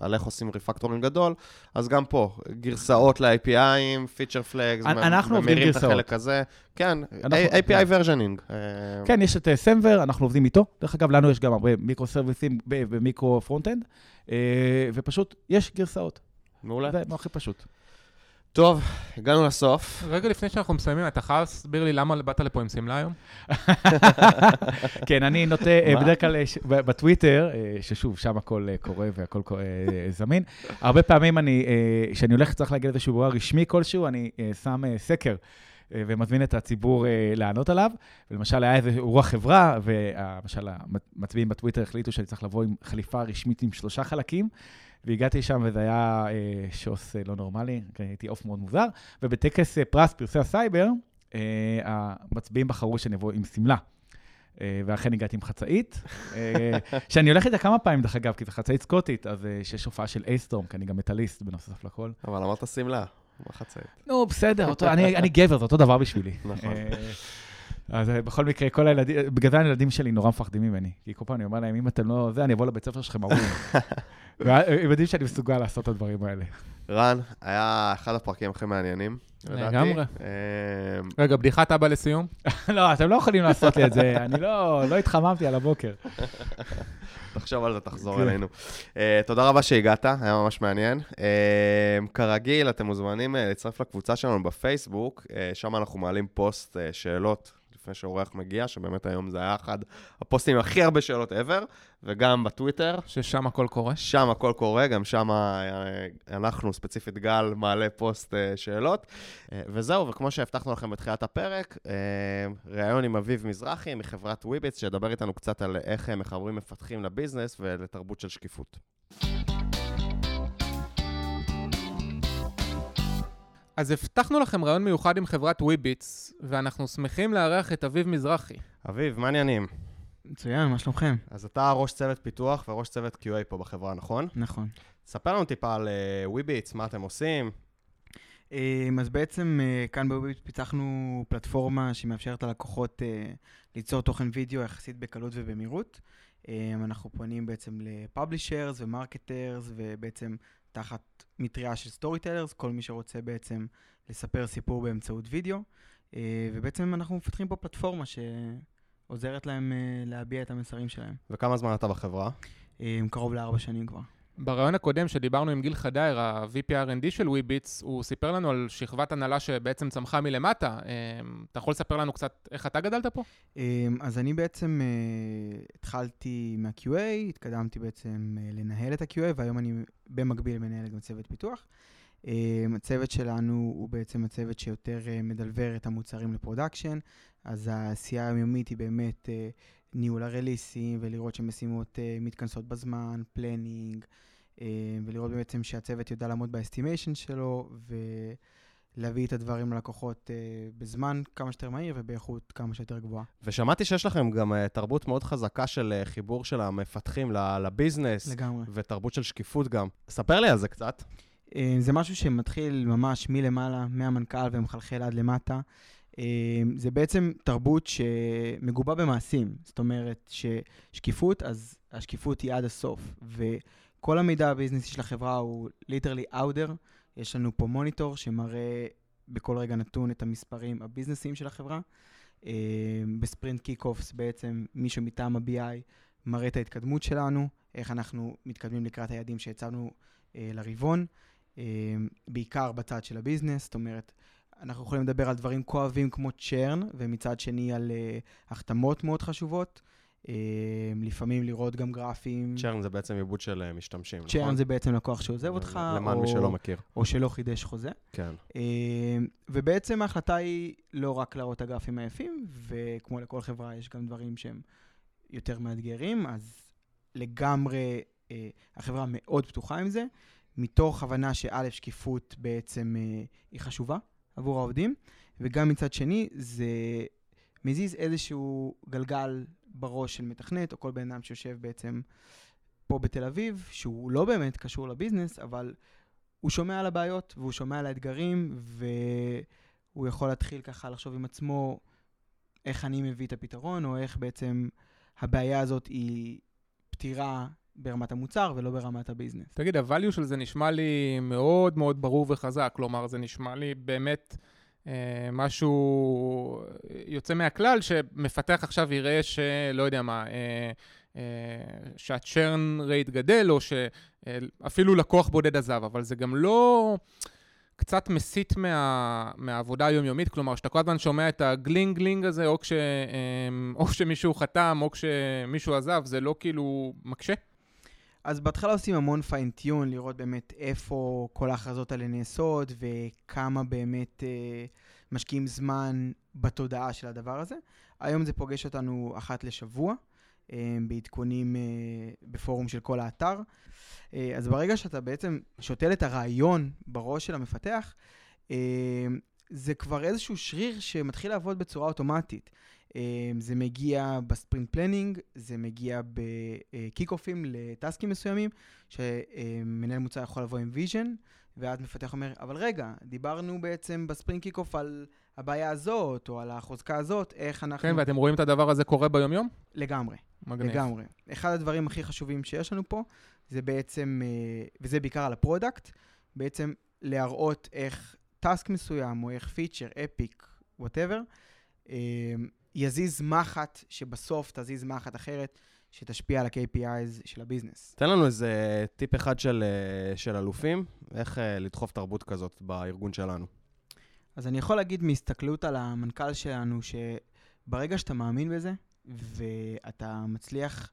על איך עושים refactoring גדול, אז גם פה, גרסאות ל-API, API'ים, feature flags, אנחנו עובדים גרסאות. את החלק הזה. כן, API versioning. אה, כן, יש את semver, אה, אנחנו עובדים איתו. דרך אגב, לנו יש גם הרבה מיקרו סרוויסים ו micro frontend, אה, ופשוט יש גרסאות. מעולה. זה הכי פשוט. טוב, הגענו לסוף. רגע לפני שאנחנו מסיימים, אתה חייב להסביר לי למה באת לפה עם שמלה היום? כן, אני נוטה, בדרך כלל בטוויטר, ששוב, שם הכל קורה והכל זמין, הרבה פעמים אני, כשאני הולך, צריך להגיד איזשהו אירוע רשמי כלשהו, אני שם סקר. ומזמין את הציבור לענות עליו. ולמשל, היה איזה אירוע חברה, ולמשל, המצביעים בטוויטר החליטו שאני צריך לבוא עם חליפה רשמית עם שלושה חלקים, והגעתי שם וזה היה אה, שוס אה, לא נורמלי, הייתי עוף מאוד מוזר, ובטקס אה, פרס פרסי הסייבר, אה, המצביעים בחרו שאני אבוא עם שמלה. אה, ואכן הגעתי עם חצאית, אה, שאני הולך איתה כמה פעמים, דרך אגב, כי זו חצאית סקוטית, אז אה, שיש הופעה של אייסטורם, כי אני גם מטאליסט בנוסף לכל. אבל אמרת שמלה, מה חצאית? נו, בסדר, אותו, אני, אני גבר, זה אותו דבר בשבילי. נכון. אז בכל מקרה, כל הילדים, בגלל זה הילדים שלי נורא מפחדים ממני. כי כל פעם אני אומר להם, אם אתם לא זה, אני אבוא לבית ספר שלכם ארורים. והם יודעים שאני מסוגל לעשות את הדברים האלה. רן, היה אחד הפרקים הכי מעניינים, לגמרי. אמ, רגע, בדיחת אבא לסיום? לא, אתם לא יכולים לעשות לי את זה, אני לא, לא התחממתי על הבוקר. תחשוב על זה, תחזור כן. אלינו. אה, תודה רבה שהגעת, היה ממש מעניין. אה, כרגיל, אתם מוזמנים אה, להצטרף לקבוצה שלנו בפייסבוק, שם אנחנו מעלים פוסט, שאלות לפני שאורח מגיע, שבאמת היום זה היה אחד הפוסטים עם הכי הרבה שאלות ever, וגם בטוויטר. ששם הכל קורה? שם הכל קורה, גם שם אה, אנחנו, ספציפית גל, מעלה פוסט אה, שאלות. אה, וזהו, וכמו שהבטחנו לכם בתחילת הפרק, ראיון עם אביב מזרחי מחברת וויביץ, שידבר איתנו קצת על איך מחברים מפתחים לביזנס ולתרבות של שקיפות. אז הבטחנו לכם רעיון מיוחד עם חברת וויביץ, ואנחנו שמחים לארח את אביב מזרחי. אביב, מה העניינים? מצוין, מה שלומכם? אז אתה ראש צוות פיתוח וראש צוות QA פה בחברה, נכון? נכון. ספר לנו טיפה על וויביט, אה, מה אתם עושים. אמ, אז בעצם אה, כאן בוויביט פיצחנו פלטפורמה שמאפשרת ללקוחות אה, ליצור תוכן וידאו יחסית בקלות ובמהירות. אמ, אנחנו פונים בעצם ל publishers ו marketers, ובעצם תחת מטריה של storytellers, כל מי שרוצה בעצם לספר סיפור באמצעות וידאו. אה, ובעצם אנחנו מפתחים פה פלטפורמה שעוזרת להם להביע את המסרים שלהם. וכמה זמן אתה בחברה? אמ, קרוב לארבע שנים כבר. ברעיון הקודם שדיברנו עם גיל חדייר, ה-VP R&D של וויביטס, הוא סיפר לנו על שכבת הנהלה שבעצם צמחה מלמטה. אמ, אתה יכול לספר לנו קצת איך אתה גדלת פה? אמ, אז אני בעצם uh, התחלתי מה-QA, התקדמתי בעצם uh, לנהל את ה-QA, והיום אני במקביל מנהל גם צוות פיתוח. אמ, הצוות שלנו הוא בעצם הצוות שיותר uh, מדלבר את המוצרים ל production, אז העשייה היומיומית היא באמת ניהול ה release ים, ולראות שמשימות אה, מתכנסות בזמן, planning, אה, ולראות בעצם שהצוות יודע לעמוד ב estimation שלו, ולהביא את הדברים ללקוחות אה, בזמן כמה שיותר מהיר ובאיכות כמה שיותר גבוהה. ושמעתי שיש לכם גם אה, תרבות מאוד חזקה של אה, חיבור של המפתחים ל business. לגמרי. ותרבות של שקיפות גם. ספר לי על זה קצת. זה משהו שמתחיל ממש מלמעלה, מהמנכ"ל ומחלחל עד למטה. אמ, זה בעצם תרבות שמגובה במעשים. זאת אומרת, ששקיפות, אז השקיפות היא עד הסוף. וכל המידע ה business י של החברה הוא literally out there. יש לנו פה מוניטור שמראה בכל רגע נתון את המספרים ה business יים של החברה. אמ, ב sprint kick-offs בעצם מישהו מטעם ה-BI מראה את ההתקדמות שלנו, איך אנחנו מתקדמים לקראת היעדים שהצבנו אה, לרבעון, אמ, בעיקר בצד של הביזנס, זאת אומרת, אנחנו יכולים לדבר על דברים כואבים כמו צ'רן, ומצד שני על uh, החתמות מאוד חשובות. Uh, לפעמים לראות גם גרפים. צ'רן זה בעצם עיבוד של uh, משתמשים, נכון? צ'רן זה בעצם לקוח שעוזב אותך, למען מי שלא מכיר. או שלא חידש חוזה. כן. Uh, ובעצם ההחלטה היא לא רק להראות את הגרפים היפים, וכמו לכל חברה יש גם דברים שהם יותר מאתגרים, אז לגמרי uh, החברה מאוד פתוחה עם זה, מתוך הבנה שא', שקיפות בעצם uh, היא חשובה. עבור העובדים, וגם מצד שני, זה מזיז איזשהו גלגל בראש של מתכנת, או כל בן אדם שיושב בעצם פה בתל אביב, שהוא לא באמת קשור לביזנס, אבל הוא שומע על הבעיות, והוא שומע על האתגרים, והוא יכול להתחיל ככה לחשוב עם עצמו איך אני מביא את הפתרון, או איך בעצם הבעיה הזאת היא פתירה ברמת המוצר ולא ברמת הביזנס. תגיד, ה-value של זה נשמע לי מאוד מאוד ברור וחזק, כלומר, זה נשמע לי באמת אה, משהו יוצא מהכלל, שמפתח עכשיו יראה שלא יודע מה, אה, אה, שהצ'רן רייט גדל, או שאפילו לקוח בודד עזב, אבל זה גם לא... קצת מסיט מה, מהעבודה היומיומית, כלומר, שאתה כל הזמן שומע את הגלינג גלינג הזה, או, כש, אה, או כשמישהו חתם, או כשמישהו עזב, זה לא כאילו מקשה? אז בהתחלה עושים המון fine-tune, לראות באמת איפה כל ההכרזות האלה נעשות, וכמה באמת אה, משקיעים זמן בתודעה של הדבר הזה. היום זה פוגש אותנו אחת לשבוע, אה, בעדכונים אה, בפורום של כל האתר. אה, אז ברגע שאתה בעצם שותל את הרעיון בראש של המפתח, אה, זה כבר איזשהו שריר שמתחיל לעבוד בצורה אוטומטית. אמ, זה מגיע ב sprint planning, זה מגיע בקיק-אופים לטסקים מסוימים, שמנהל מוצר יכול לבוא עם vision, ואז מפתח אומר, אבל רגע, דיברנו בעצם ב sprint kick-off על הבעיה הזאת, או על החוזקה הזאת, איך אנחנו... כן, ואתם רואים את הדבר הזה קורה ביומיום? לגמרי. מגניב. לגמרי. אחד הדברים הכי חשובים שיש לנו פה, זה בעצם, אה, וזה בעיקר על ה product, בעצם להראות איך task מסוים, או איך feature, epic, whatever, יזיז מחט, שבסוף תזיז מחט אחרת, שתשפיע על ה-KPIs של ה business. תן לנו איזה טיפ אחד של, אה, של אלופים, איך אה, לדחוף תרבות כזאת בארגון שלנו. אז אני יכול להגיד מהסתכלות על המנכ"ל שלנו, שברגע שאתה מאמין בזה, ואתה מצליח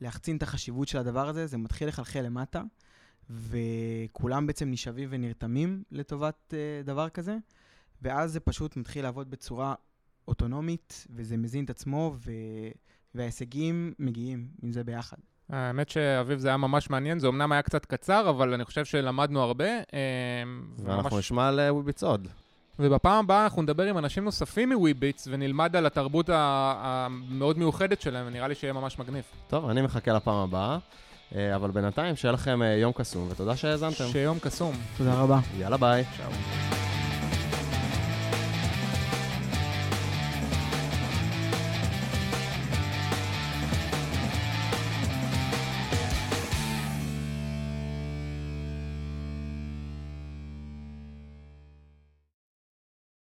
להחצין את החשיבות של הדבר הזה, זה מתחיל לחלחל למטה, וכולם בעצם נשאבים ונרתמים לטובת uh, דבר כזה, ואז זה פשוט מתחיל לעבוד בצורה אוטונומית, וזה מזין את עצמו, ו... וההישגים מגיעים עם זה ביחד. האמת שאביב זה היה ממש מעניין, זה אמנם היה קצת קצר, אבל אני חושב שלמדנו הרבה. אה, ואנחנו ממש... נשמע על וויביץ עוד. ובפעם הבאה אנחנו נדבר עם אנשים נוספים מוויביץ ונלמד על התרבות המאוד מיוחדת שלהם, ונראה לי שיהיה ממש מגניב. טוב, אני מחכה לפעם הבאה, אה, אבל בינתיים שיהיה לכם אה, יום קסום, ותודה שהאזנתם. שיהיה יום קסום. תודה רבה. יאללה ביי. צ'או.